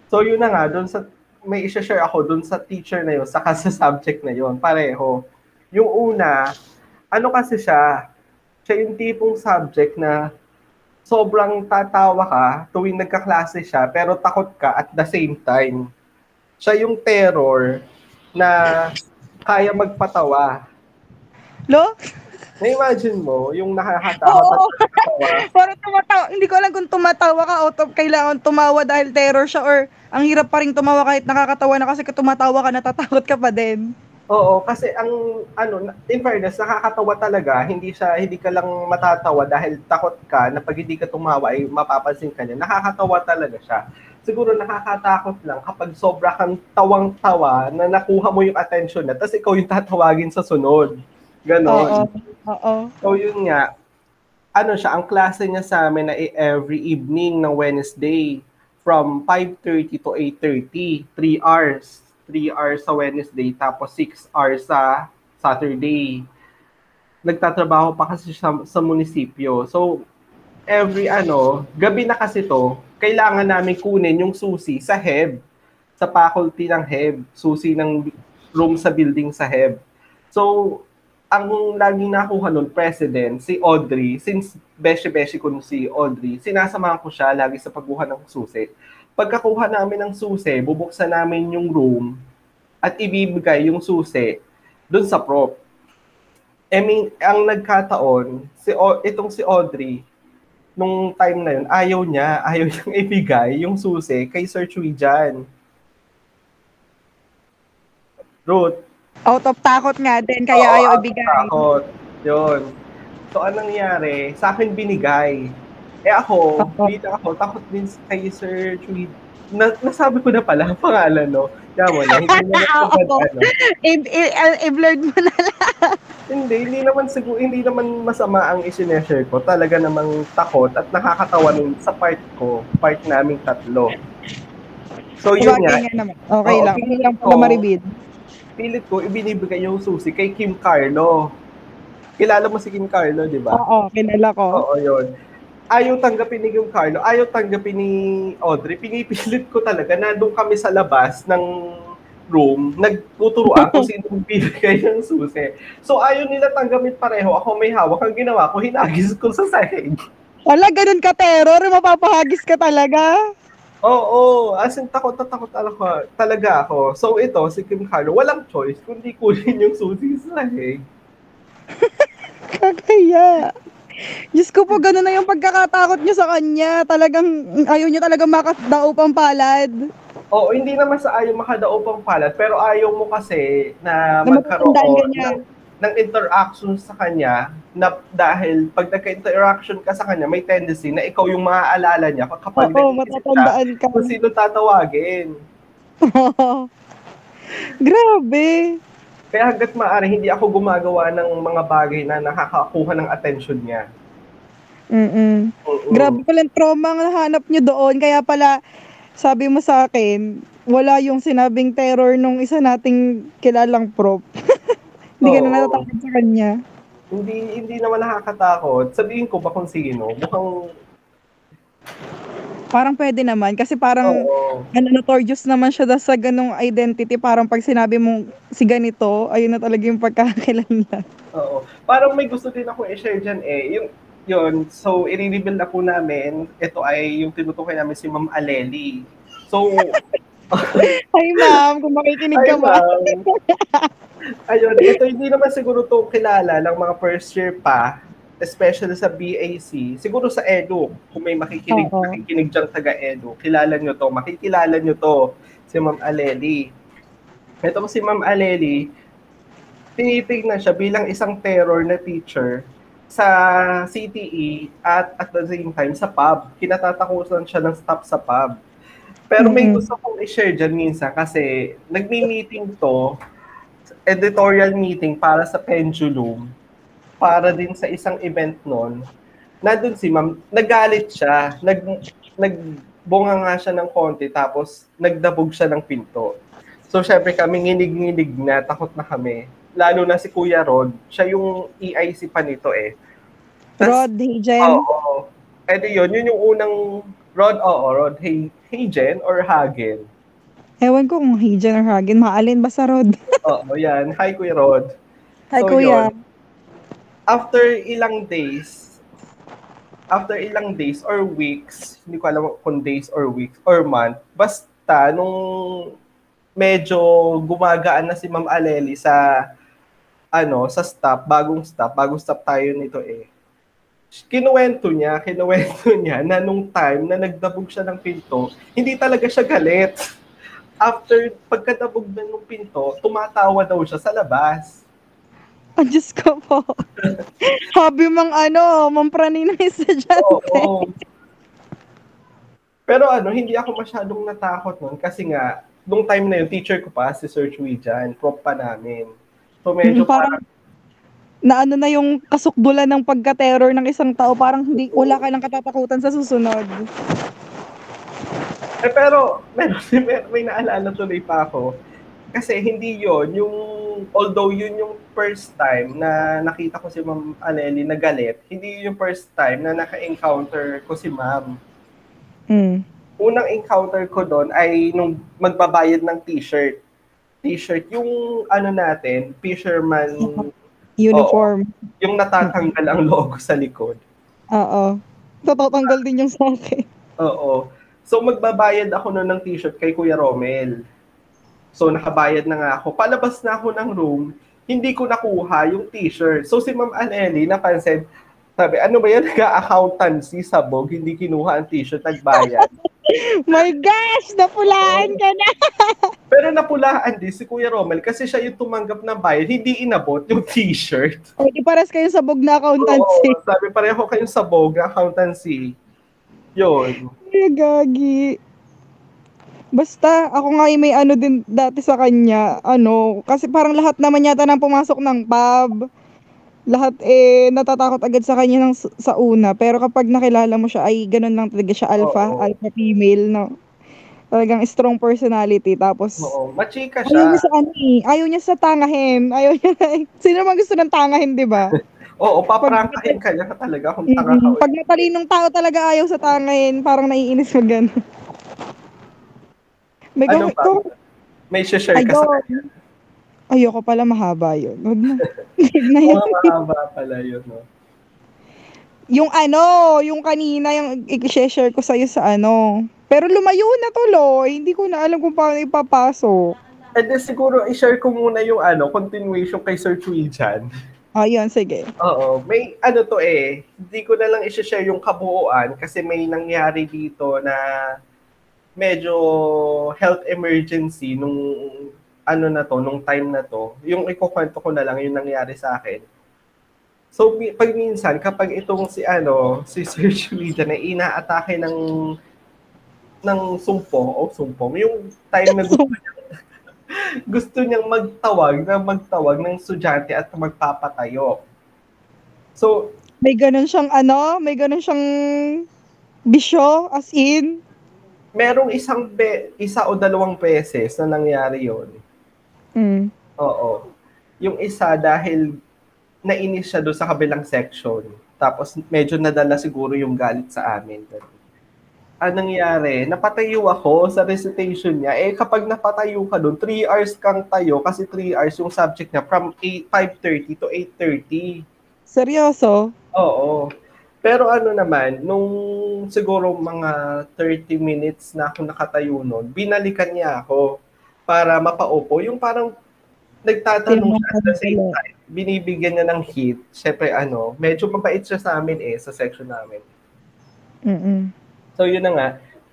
So yun na nga, dun sa, may isa-share ako dun sa teacher na yun, saka sa subject na yun, pareho. Yung una, ano kasi siya, siya yung tipong subject na sobrang tatawa ka tuwing nagkaklase siya, pero takot ka at the same time. Siya yung terror na kaya magpatawa. Lo? Na-imagine mo, yung nakakatakot at Oo. nakakatawa. <laughs> Parang tumatawa. Hindi ko alam kung tumatawa ka o to, kailangan tumawa dahil terror siya or ang hirap pa rin tumawa kahit nakakatawa na kasi kung tumatawa ka, natatakot ka pa din. Oo, kasi ang ano, in fairness, nakakatawa talaga. Hindi siya hindi ka lang matatawa dahil takot ka na pag hindi ka tumawa ay mapapansin ka niya. Nakakatawa talaga siya. Siguro nakakatakot lang kapag sobra kang tawang-tawa na nakuha mo yung attention na tapos ikaw yung tatawagin sa sunod. Oo. Ganon. Oo. So yun nga, ano siya, ang klase niya sa amin na every evening ng Wednesday from 5.30 to 8.30, 3 hours. 3 hours sa Wednesday, tapos 6 hours sa Saturday. Nagtatrabaho pa kasi sa, sa munisipyo. So, every ano, gabi na kasi to, kailangan namin kunin yung susi sa HEB, sa faculty ng HEB, susi ng room sa building sa HEB. So, ang laging nakuha nun, president, si Audrey, since beshi-beshi ko si Audrey, sinasamahan ko siya lagi sa pagkuha ng susi. Pagkakuha namin ng susi, bubuksan namin yung room at ibibigay yung susi dun sa prop. I mean, ang nagkataon, si o, itong si Audrey, nung time na yun, ayaw niya, <laughs> ayaw niyang ibigay yung susi kay Sir Chui Jan. Ruth, Out of takot nga din, kaya Oo, ayaw out of ibigay. takot. Yun. So, anong nangyari? Sa akin binigay. Eh ako, bilang ako, takot din kay Sir Tweed. Na, nasabi ko na pala ang pangalan, no? Kaya mo na, hindi <laughs> na Ako. ano. I- I-blurred mo na lang. Hindi, hindi naman siguro, hindi naman masama ang isineshare ko. Talaga namang takot at nakakatawa nun sa part ko, part naming tatlo. So yun nga. Okay lang. Okay lang pala maribid. pilit ko ibinibigay yung susi kay Kim Carlo. Kilala mo si Kim Carlo, di ba? Oo, kinala ko. Oo, yun. Ayaw tanggapin ni Kim Carlo, ayaw tanggapin ni Audrey. Pinipilit ko talaga. Nandun kami sa labas ng room, nagtuturuan <laughs> kung sino bibigay ng susi. So ayaw nila tanggapin pareho. Ako may hawak. Ang ginawa ko, hinagis ko sa sahig. Wala, ganun ka terror. Mapapahagis ka talaga. Oo, as in takot na takot talaga, talaga ako. So ito, si Kim Carlo, walang choice kundi kunin yung susi sa sahig. <laughs> Kakaya. Diyos ko po, ganun na yung pagkakatakot niyo sa kanya. Talagang, ayaw niyo talaga makadao pang palad. Oo, hindi naman sa ayaw makadao pang palat, pero ayaw mo kasi na Na magkaroon niya. ng, ng interaction sa kanya na dahil pag nagka-interaction ka sa kanya, may tendency na ikaw yung maaalala niya kapag Oo, matatandaan ka. kung sino tatawagin. <laughs> Grabe. Kaya hanggat maaari, hindi ako gumagawa ng mga bagay na nakakakuha ng attention niya. Mm-mm. Oo. Grabe palang trauma ang nahanap niyo doon. Kaya pala, sabi mo sa akin, wala yung sinabing terror nung isa nating kilalang prop. <laughs> Hindi ka na natatakot sa kanya. Hindi hindi naman nakakatakot. Sabihin ko ba kung sino? Mukhang Parang pwede naman. Kasi parang, oo. ano, notorious naman siya da- sa ganong identity. Parang pag sinabi mong si ganito, ayun na talaga yung pagkakakilala. Oo. Parang may gusto din ako i-share dyan eh. Yung, yun, so i-reveal na po namin, ito ay yung tinutukoy namin si Ma'am Aleli. So, <laughs> Hi ma'am, kung makikinig ka ay, ma. ma'am. Ayun, ito hindi naman siguro to kilala ng mga first year pa, especially sa BAC. Siguro sa Edu, kung may makikinig, Oo. makikinig dyan taga Edu, kilala nyo to, makikilala nyo to, si Ma'am Aleli. Ito si Ma'am Aleli, tinitignan siya bilang isang terror na teacher sa CTE at at the same time sa pub. Kinatatakutan siya ng staff sa pub. Pero may Mhm. gusto kong i-share dyan minsan kasi nagmi-meeting to, editorial meeting para sa Pendulum, para din sa isang event nun. Nandun si ma'am, nagalit siya, nag, nagbunga nga siya ng konti, tapos nagdabog siya ng pinto. So, syempre kami nginig-nginig na, takot na kami. Lalo na si Kuya Rod, siya yung EIC pa nito eh. Tas- Rod, Hajen. Oo. Eh di yun, yun yung unang Rod, oo, Rod Hay, Hagen or Hagen. Ewan ko kung Hajen or Hagen. Maalin ba sa Rod? Oo, yan. Hi, Kuya Rod. Hi, So, kuya. yun. After ilang days, after ilang days or weeks, hindi ko alam kung days or weeks or month, basta nung medyo gumagaan na si Ma'am Aleli sa ano, sa staff, bagong staff, bagong staff tayo nito eh. Kinuwento niya, kinuwento <laughs> niya na nung time na nagdabog siya ng pinto, hindi talaga siya galit. After pagkadabog na ng pinto, tumatawa daw siya sa labas. Ang <laughs> Diyos ko po. Hobby mang ano, mamprani ng estudyante. Oo. Pero ano, hindi ako masyadong natakot nun kasi nga, nung time na yun, teacher ko pa, si Sir Chui dyan, prop pa namin. So medyo Mm, parang- parang, Na ano na yung kasukdulan ng pagka-terror ng isang tao, parang hindi, wala ka nang katatakutan sa susunod. eh pero, <laughs> meron, may, may naalala tuloy pa ako. Kasi hindi yon yung, although yun yung first time na nakita ko si Ma'am Aneli na galit, hindi yun yung first time na naka-encounter ko si Ma'am. Mm. unang encounter ko doon ay nung magbabayad ng t-shirt. T-shirt, yung ano natin, fisherman, Uniform. yung natatanggal ang logo sa likod. Oo. Tatatanggal din yung sa akin. Oo. So magbabayad ako noon ng t-shirt kay Kuya Romel. So nakabayad na nga ako. Palabas na ako ng room, hindi ko nakuha yung t-shirt. So si Ma'am Aneli napansin, sabi, ano ba yan, <laughs> nag-accountancy sa Bog, hindi kinuha ang t-shirt, nagbayad. <laughs> My gosh, napulaan ka na. <laughs> Pero napulaan din si Kuya Romel kasi siya yung tumanggap ng bayad, hindi inabot yung t-shirt. O, di pares kayo sa bug na accountancy. Oo, sabi pareho kayong sabog, accountancy. Yun. Ay, gagi. Basta, ako nga yung may ano din dati sa kanya. Ano, kasi parang lahat naman yata nang pumasok ng pub. Lahat eh, natatakot agad sa kanya ng, sa una. Pero kapag nakilala mo siya, ay ganun lang talaga siya, alpha, Oo. alpha female, no? Talagang strong personality. Tapos, Oo, machika ayaw siya. niya sa ano eh. Ayaw niya sa tangahin. Ayaw niya Sino naman gusto ng tangahin, di ba? <laughs> Oo, paprangkahin ka niya talaga kung tanga ka. Mm, Pag matalinong tao talaga ayaw sa tangahin, parang naiinis mo gano'n. May Ano gawin ba? May share ka sa kanya. Ayoko pala mahaba yun. Huwag na. <laughs> Huwag na yun. Mahaba pala yun, no? Yung ano, yung kanina, yung i-share ko sa'yo sa ano. Pero lumayo na tuloy. Hindi ko na alam kung paano ipapasok. And then siguro, i-share ko muna yung ano, continuation kay Sir Chui dyan. Ayun, sige. Oo, may ano to eh, hindi ko na lang i-share yung kabuuan kasi may nangyari dito na medyo health emergency nung ano na to, nung time na to. Yung ikukwento ko na lang yung nangyari sa akin. So, pag minsan, kapag itong si ano, si <laughs> Sir Julita na inaatake ng ng sumpong o sumpong, yung time na gusto niya <laughs> gusto niyang magtawag na magtawag ng estudyante at magpapatayo. So, May ganun siyang ano, may ganun siyang bisyo, as in. Merong isang be, isa o dalawang beses na nangyari yon. Mm. Oo. Yung isa dahil nainis siya doon sa kabilang section. Tapos medyo nadala siguro yung galit sa amin. Ang nangyari, napatayo ako sa recitation niya. Eh kapag napatayo ka doon, 3 hours kang tayo kasi 3 hours yung subject niya from 8, 5.30 to 8.30. Seryoso? Oo. Pero ano naman, nung siguro mga 30 minutes na ako nakatayo noon, binalikan niya ako para mapaupo. Yung parang nagtatanong siya at the same time, binibigyan niya ng hit. Siyempre ano, medyo mabait siya sa amin eh, sa section namin. Mm-mm. So yun na nga,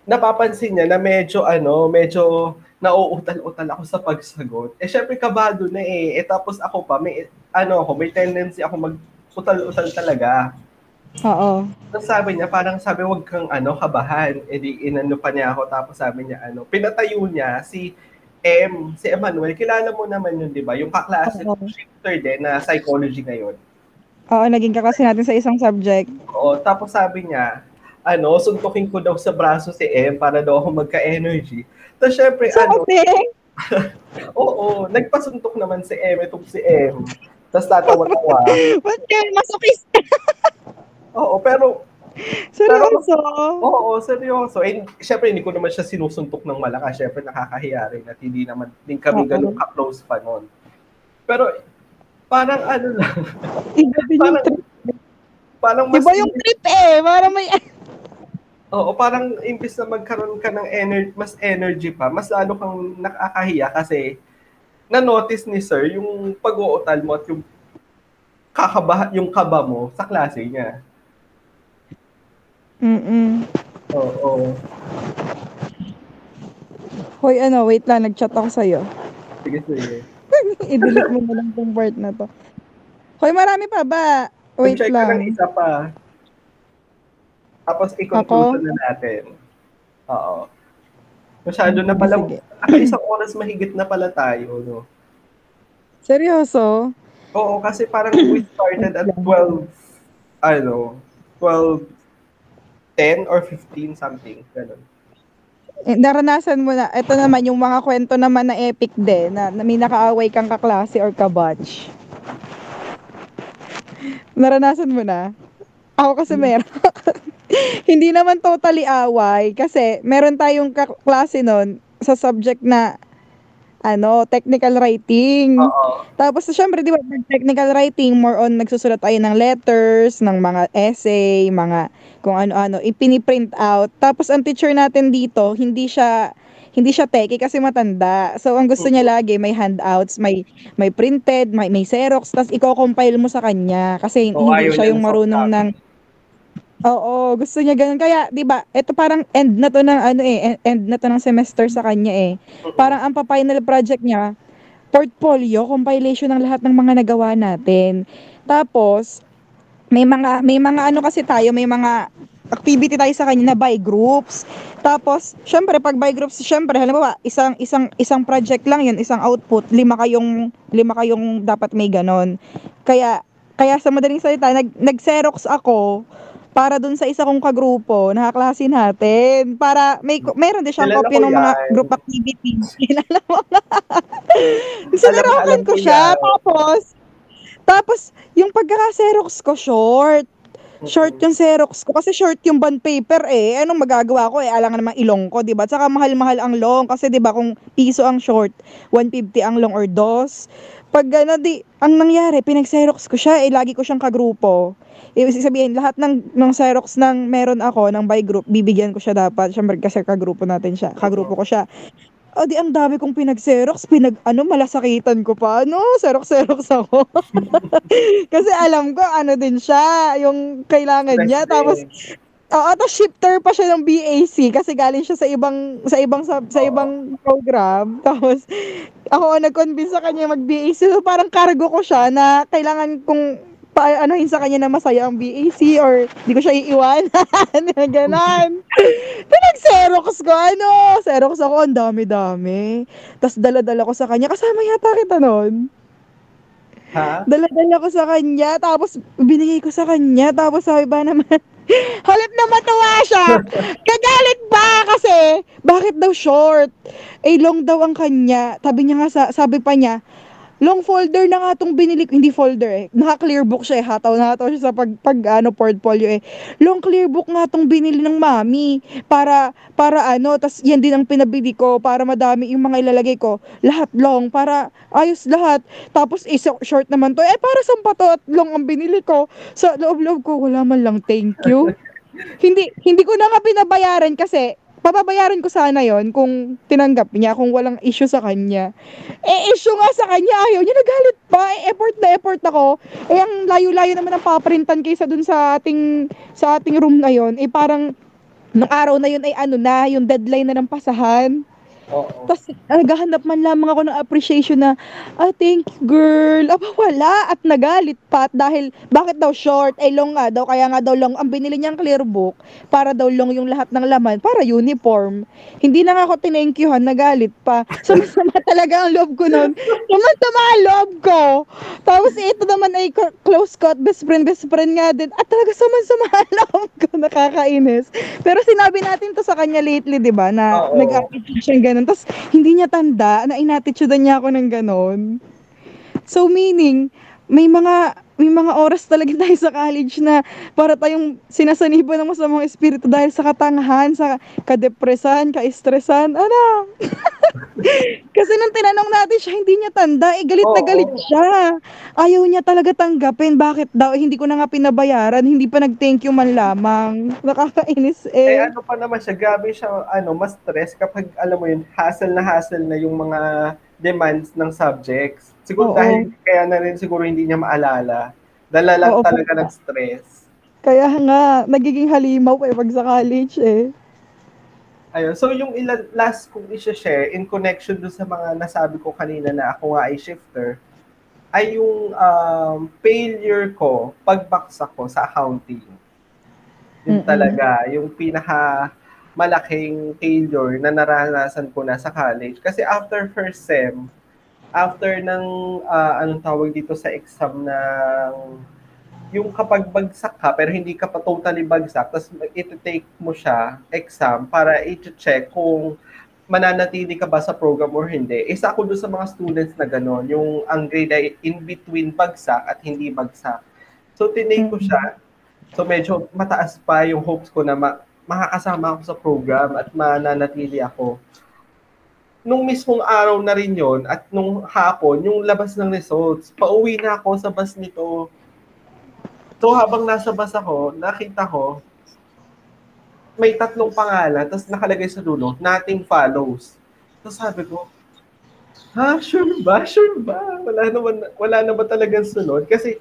napapansin niya na medyo ano, medyo nauutal-utal ako sa pagsagot. Eh syempre kabado na eh. Eh tapos ako pa, may ano ako, may tendency ako mag-utal-utal talaga. Oo. Tapos sabi niya, parang sabi, wag kang ano, kabahan. E di inano pa niya ako, tapos sabi niya, ano, pinatayo niya si M, si Emmanuel. Kilala mo naman yun, di ba? Yung kaklase, Oo. shifter din na psychology ngayon. Oo, naging kaklase natin sa isang subject. Oo, tapos sabi niya, ano, suntukin ko daw sa braso si M para daw ako magka-energy. Tapos syempre, ano, Sabi, <laughs> oo, nagpasuntok naman si M, itong si M. Tapos <laughs> tatawa-tawa. ba't masokista? <laughs> Oo, pero Seryoso? Oo, seryoso. Eh, syempre, hindi ko naman siya sinusuntok ng malakas. Syempre, nakakahiya rin at hindi naman din kami Oo. ganun ka-close pa noon. Pero, parang ano lang, <laughs> Iba din yung parang, trip. parang mas, Iba yung trip eh. Para may... <laughs> oo, parang imbis na magkaroon ka ng energy, mas energy pa, mas lalo kang nakakahiya kasi na-notice ni sir yung pag-uutal mo at yung kakaba, yung kaba mo sa klase niya. Mm-mm. Oo. Hoy, ano, wait lang. Nag-chat ako sa'yo. Sige, sige. <laughs> I-delete mo na lang tong part na to. Hoy, marami pa ba? Wait Check lang. isa pa. Tapos i-conclude na natin. Oo. Masyado na pala, Sige. aka isang oras mahigit na pala tayo, no? Seryoso? Oo, kasi parang we started at 12, ano, 12, 10 or 15 something, ganun. Eh, naranasan mo na, ito naman yung mga kwento naman na epic din, na, na may nakaaway kang kaklase or kabatch. Naranasan mo na? Ako kasi meron. <laughs> Hindi naman totally away kasi meron tayong kaklase nun sa subject na ano, technical writing. Oo. Tapos, syempre, di ba, technical writing, more on nagsusulat tayo ng letters, ng mga essay, mga kung ano-ano, ipiniprint out. Tapos, ang teacher natin dito, hindi siya, hindi siya techie kasi matanda. So, ang gusto niya lagi, may handouts, may, may printed, may, may xerox, tapos i-compile mo sa kanya. Kasi Oo, hindi siya yung ng marunong ng, Oo, gusto niya ganun. Kaya, 'di ba? Ito parang end na 'to ng ano eh, end na 'to ng semester sa kanya eh. Parang ang pa-final project niya, portfolio, compilation ng lahat ng mga nagawa natin. Tapos may mga may mga ano kasi tayo, may mga activity tayo sa kanya na by groups. Tapos, syempre pag by groups, syempre halimbawa, isang isang isang project lang 'yun, isang output, lima kayong lima kayong dapat may ganon. Kaya kaya sa madaling salita, nag nag-Xerox ako para dun sa isa kong kagrupo na kaklase natin. Para may meron din siyang Kilala kopya ko ng mga yan. group activities. <laughs> Kilala mo na. Sinarapan ko siya. yan. Tapos, tapos, yung pagkaka-Xerox ko, short. Short yung Xerox ko. Kasi short yung bond paper eh. Anong magagawa ko eh? Alangan naman ilong ko, di ba? Saka mahal-mahal ang long. Kasi di ba kung piso ang short, 150 ang long or dos. Pag ano, di, ang nangyari, pinag-Xerox ko siya, eh, lagi ko siyang kagrupo. Ibig sabihin, lahat ng, ng Xerox ng meron ako, ng by group, bibigyan ko siya dapat. Siyempre, kasi kagrupo natin siya. Kagrupo ko siya. O di, ang dami kong pinag-Xerox. Pinag, ano, malasakitan ko pa. Ano, Xerox-Xerox ako. <laughs> kasi alam ko, ano din siya, yung kailangan niya. Tapos, Oo, tapos shifter pa siya ng BAC kasi galing siya sa ibang sa ibang sa, sa ibang program. <laughs> Tapos ako ang nag-convince sa kanya mag-BAC. So parang cargo ko siya na kailangan kong paanohin sa kanya na masaya ang BAC or di ko siya iiwanan. <laughs> Ganon. <laughs> Pinag-Xerox ko, ano? Xerox ako, ang dami-dami. Tapos dala-dala ko sa kanya. Kasama yata kita nun. Ha? Dala-dala ko sa kanya, tapos binigay ko sa kanya, tapos sabi ba naman, <laughs> halip na matuwa siya. Kagalit ba kasi, bakit daw short? Eh, long daw ang kanya. Sabi niya nga, sa, sabi pa niya, long folder na nga tong binili ko. Hindi folder eh. Naka-clear book siya eh. Hataw na hataw siya sa pag, pag ano, portfolio eh. Long clear book nga tong binili ng mami. Para, para ano, tas yan din ang pinabili ko. Para madami yung mga ilalagay ko. Lahat long. Para ayos lahat. Tapos isa short naman to. Eh, para saan pa? At long ang binili ko. Sa loob-loob ko, wala man lang thank you. hindi, hindi ko na nga pinabayaran kasi papabayaran ko sana yon kung tinanggap niya, kung walang issue sa kanya. Eh, issue nga sa kanya, ayaw niya, nagalit pa. Eh, effort na effort ako. Eh, ang layo-layo naman ang paprintan kaysa dun sa ating, sa ating room na yon Eh, parang, nung araw na yun ay ano na, yung deadline na ng pasahan. Oo. Tapos, naghahanap man lamang ako ng appreciation na, ah, thank you, girl. Aba, wala. At nagalit pa. At dahil, bakit daw short? Eh, long nga daw. Kaya nga daw long. Ang binili niyang clear book, para daw long yung lahat ng laman, para uniform. Hindi na nga ako tinenkyuhan, nagalit pa. Sumasama <laughs> talaga ang loob ko nun. Sumasama ang loob ko. Tapos, ito naman ay close cut, best friend, best friend nga din. At talaga sumasama ang <laughs> loob ko. Nakakainis. Pero sinabi natin to sa kanya lately, di ba? Na nag-attitude siya ganun. Tapos, hindi niya tanda na inattitude niya ako ng ganun. So, meaning, may mga may mga oras talaga <laughs> tayo sa college na para tayong sinasaniban ng masamang espiritu dahil sa katangahan, sa kadepresan, kaestresan, ano? <laughs> Kasi nung tinanong natin siya, hindi niya tanda, eh galit na galit siya. Ayaw niya talaga tanggapin. Bakit daw? Eh, hindi ko na nga pinabayaran, hindi pa nag-thank you man lamang. <laughs> Nakakainis Eh, eh. ano pa naman siya, grabe siya, ano, mas stress kapag, alam mo yun, hassle na hassle na yung mga demands ng subjects. Siguro Oo. dahil, kaya na rin siguro hindi niya maalala. Dala lang Oo, talaga ng stress. Kaya nga, nagiging halimaw eh pag sa college eh. Ayun. So, yung ilan, last kong i-share in connection do sa mga nasabi ko kanina na ako nga ay shifter, ay yung um, failure ko pagbaksak ko sa accounting. Yun Mm-mm. talaga, yung pinaka malaking failure na naranasan ko na sa college. Kasi after first sem, after ng, ah, anong tawag dito sa exam ng, yung kapag bagsak ka, pero hindi ka pa totally bagsak, tapos iti-take mo siya, exam, para i-check kung mananatili ka ba sa program or hindi. Isa ako doon sa mga students na gano'n, yung ang grade ay in between bagsak at hindi bagsak. So, tinake ko siya. So, medyo mataas pa yung hopes ko na ma- makakasama ako sa program at mananatili ako. Nung mismong araw na rin yon at nung hapon, yung labas ng results, pauwi na ako sa bus nito. So, habang nasa bus ako, nakita ko, may tatlong pangalan, tapos nakalagay sa dulo, nothing follows. Tapos sabi ko, ha, sure ba? Sure ba? Wala naman, wala na ba talagang sunod? Kasi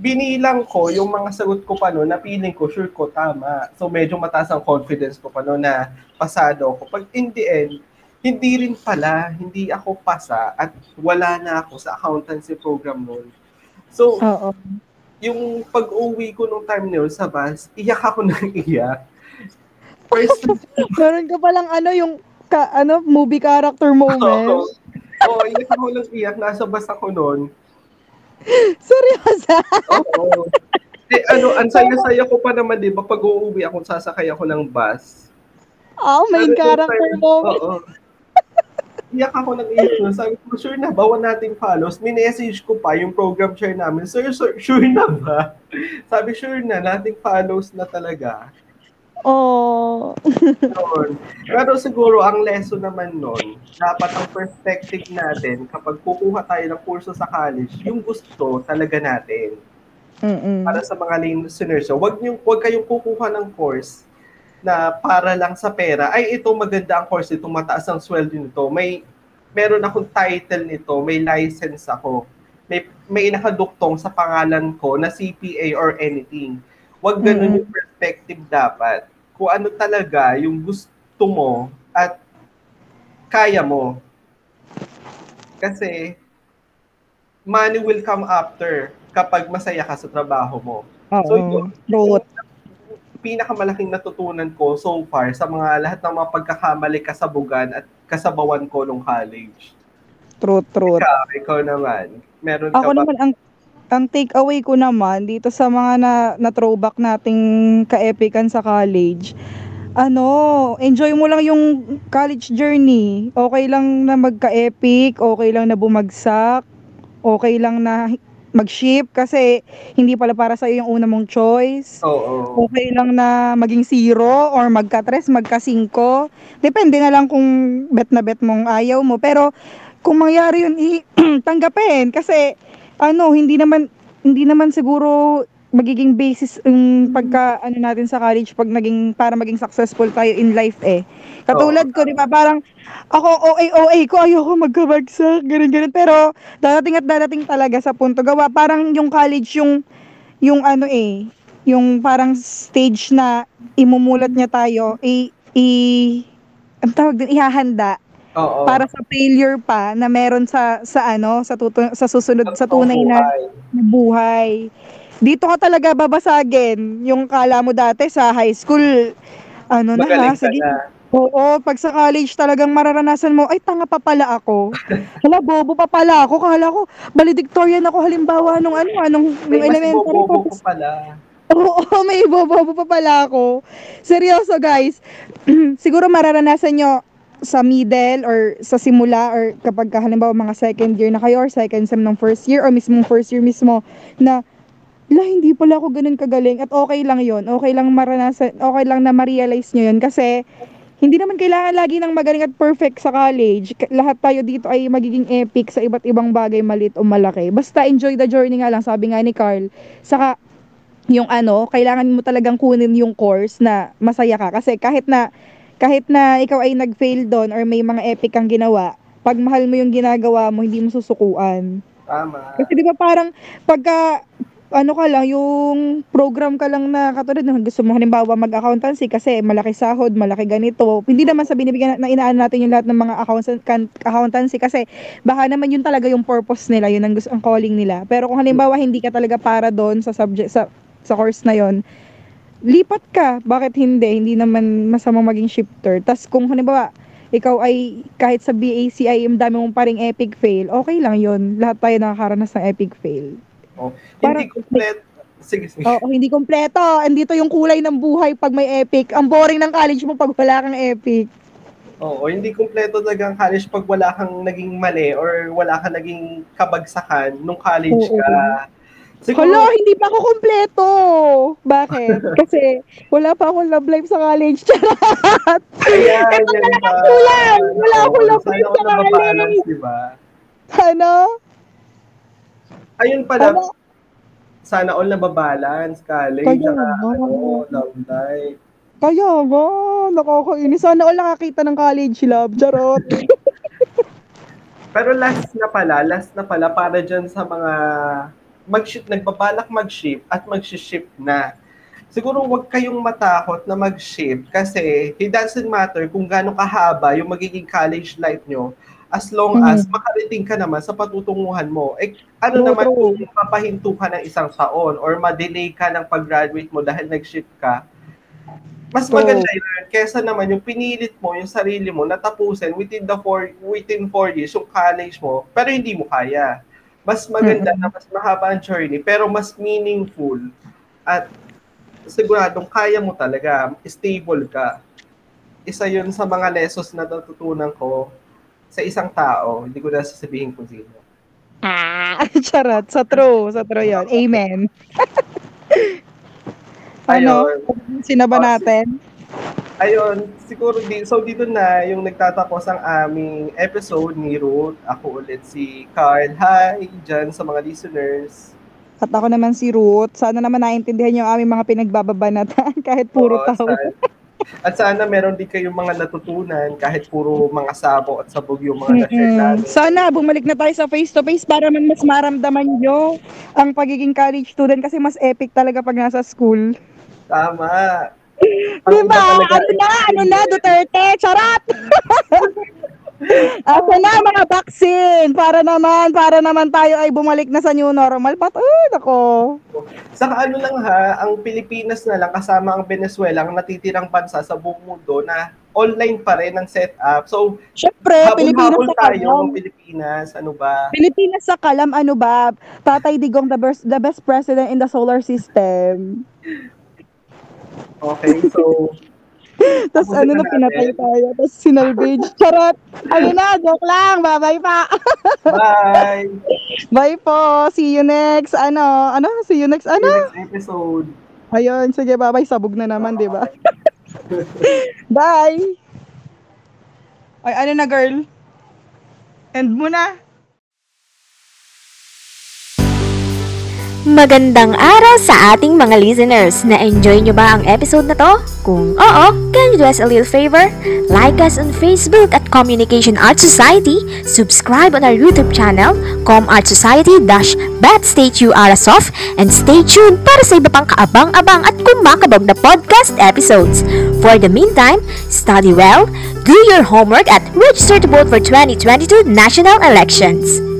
binilang ko yung mga sagot ko pa noon na feeling ko, sure ko, tama. So medyo mataas ang confidence ko pa noon na pasado ako. Pag in the end, hindi rin pala, hindi ako pasa at wala na ako sa accountancy program noon. So, Oo. yung pag-uwi ko nung time na yun sa bus, iyak ako ng <laughs> iyak. First, <laughs> Meron ka palang ano yung ka, ano movie character <laughs> Oo, moment. oh, iyak ako ng iyak. Nasa bus ako noon. <laughs> Seryosa? Oo. Eh, ano, ang saya-saya ko pa naman, di ba, pag uuwi ako, sasakay ako ng bus. Oh, main character moment. Oo. Iyak ako ng iyak nun. Sabi ko, sure na ba? Wala nating follows. Minessage ko pa yung program chair namin. Sir, sir, sure na ba? Sabi, sure na. Nating follows na talaga. Oh. Noon. <laughs> Pero siguro, ang lesson naman nun, dapat ang perspective natin, kapag kukuha tayo ng kurso sa college, yung gusto talaga natin. Mm-mm. para sa mga listeners, so, wag niyo wag kayong kukuha ng course na para lang sa pera. Ay, ito maganda ang course ito, mataas ang sweldo nito. May meron akong title nito, may license ako. May may nakaduktong sa pangalan ko na CPA or anything. Wag ganun Mm. yung perspective dapat. Kung ano talaga yung gusto mo at kaya mo. Kasi money will come after kapag masaya ka sa trabaho mo. So, Oo. yun, Truth. pinakamalaking natutunan ko so far sa mga lahat ng mga pagkakamali kasabugan at kasabawan ko nung college. Truth, truth. Ikaw, ikaw naman. Meron ka Ako ba? naman, ang ang take away ko naman dito sa mga na, na throwback nating ka-epican sa college, ano, enjoy mo lang yung college journey. Okay lang na magka-epic, okay lang na bumagsak, okay lang na mag-ship kasi hindi pala para sa yung una mong choice. Oo. Okay lang na maging zero or magka-tres, magka-cinco. Depende na lang kung bet na bet mong ayaw mo. Pero kung mangyari yun, i- <clears throat> tanggapin. Kasi ano, hindi naman hindi naman siguro magiging basis yung pagka ano natin sa college pag naging para maging successful tayo in life eh. Katulad ko, di ba? Parang ako OA OA ko ayoko magkabagsak, ganun ganun. Pero dadating at dadating talaga sa punto gawa parang yung college yung yung ano eh, yung parang stage na imumulat niya tayo, i, i ang tawag din, ihahanda Oo. para sa failure pa na meron sa sa ano sa tutu- sa susunod sa tunay na Buhay. na buhay. Dito ka talaga babasagin yung kala mo dati sa high school. Ano na ha, sige. na. Oo, pag sa college talagang mararanasan mo, ay tanga pa pala ako. <laughs> Hala, bobo pa pala ako. Kala ko, valedictorian ako halimbawa nung ano, anong, May nung elementary. bobo Tapos, ko pala. Oo, may bobo pa pala ako. Seryoso guys. <clears throat> Siguro mararanasan nyo sa middle or sa simula or kapag ka, halimbawa mga second year na kayo or second sem ng first year or mismong first year mismo na la hindi pala ako ganun kagaling at okay lang yon okay lang maranasan okay lang na ma-realize nyo yun kasi hindi naman kailangan lagi ng magaling at perfect sa college. Lahat tayo dito ay magiging epic sa iba't ibang bagay, maliit o malaki. Basta enjoy the journey nga lang, sabi nga ni Carl. Saka, yung ano, kailangan mo talagang kunin yung course na masaya ka. Kasi kahit na, kahit na ikaw ay nag-fail doon or may mga epic kang ginawa, pag mahal mo yung ginagawa mo, hindi mo susukuan. Tama. Kasi di ba parang pagka ano ka lang, yung program ka lang na katulad ng gusto mo halimbawa mag-accountancy kasi malaki sahod, malaki ganito. Hindi naman sa binibigyan na inaano natin yung lahat ng mga accountancy, accountancy kasi baka naman yun talaga yung purpose nila, yun ang, gusto, ang calling nila. Pero kung halimbawa hindi ka talaga para doon sa subject sa sa course na yon lipat ka. Bakit hindi? Hindi naman masama maging shifter. Tas kung halimbawa ikaw ay kahit sa BAC ay ang dami mong paring epic fail, okay lang yon Lahat tayo nakakaranas ng epic fail. Oh. Parang- Hindi complete. Sige, sige. Oo, hindi kompleto. Andito yung kulay ng buhay pag may epic. Ang boring ng college mo pag wala kang epic. Oo, hindi kumpleto talaga ang college pag wala kang naging mali or wala kang naging kabagsakan nung college Oo. ka. Hala, hindi pa ako kompleto. Bakit? <laughs> Kasi wala pa akong love life sa college. <laughs> Charot! Ayan, Ito yan talaga pa. kulang. Wala Oo, akong love life sa college. di ba? Ano? Ayun pala, Ano? sana all nababalance, college, Kaya saka ano, love life. Kaya nga, nakakainis. Sana all nakakita ng college love. Charot. <laughs> Pero last na pala, last na pala, para dyan sa mga mag-ship, nagbabalak mag-ship at mag-ship na. Siguro huwag kayong matakot na mag-ship kasi it doesn't matter kung gaano kahaba yung magiging college life nyo as long as makarating ka naman sa patutunguhan mo. Eh, ano True, naman true. kung mapahinto ka ng isang taon or ma-delay ka ng pag-graduate mo dahil nag-ship ka, mas True. maganda yun kesa naman yung pinilit mo yung sarili mo natapusin within the four within four years yung college mo pero hindi mo kaya mas maganda na mas mahaba ang journey pero mas meaningful at siguradong kaya mo talaga stable ka isa yun sa mga lessons na natutunan ko sa isang tao hindi ko na sasabihin kung sino Ah, <laughs> charot. Sa true. Sa true yun. Amen. <laughs> ano? Ayun. Sinaba Oh, natin? Ayun, siguro di, so dito na yung nagtatapos ang aming episode ni Ruth. Ako ulit si Carl. Hi dyan sa mga listeners. At ako naman si Ruth. Sana naman naintindihan yung aming mga pinagbababanatan <laughs> kahit puro Oo, tao. sana- At sana meron din kayong mga natutunan kahit puro mga sabo at sabog yung mga namin. Sana bumalik na tayo sa face-to-face para man mas maramdaman nyo ang pagiging college student kasi mas epic talaga pag nasa school. Tama. Ang Di iba ba? talaga- Ano na? Ano na? Duterte? Charot! <laughs> Ako na mga vaccine para naman para naman tayo ay bumalik na sa new normal. Pat ay nako. Saka ano lang ha, ang Pilipinas na lang kasama ang Venezuela ang natitirang bansa sa buong mundo na online pa rin ang setup. So, Syempre, Pilipinas sa tayo kalam. Pilipinas. Ano ba? Pilipinas sa kalam ano ba? Tatay Digong the best the best president in the solar system. Okay, so <laughs> Tapos ano na na pinatay tayo. Tapos sinalvage. <laughs> Charot. Ano na, joke lang. Bye-bye pa. bye! <laughs> Bye po. See you next. Ano? Ano? See you next. See you Ano? next episode. Ayun. Sige, bye-bye. Sabog na naman, di ba? Bye! Ay, ano na, girl? End mo na. Magandang araw sa ating mga listeners. Na-enjoy nyo ba ang episode na to? Kung oo, can you do us a little favor? Like us on Facebook at Communication Art Society, subscribe on our YouTube channel, Com Art Society dash Bat State URSOF, and stay tuned para sa iba pang kaabang-abang at kumakabog na podcast episodes. For the meantime, study well, do your homework at register to vote for 2022 national elections.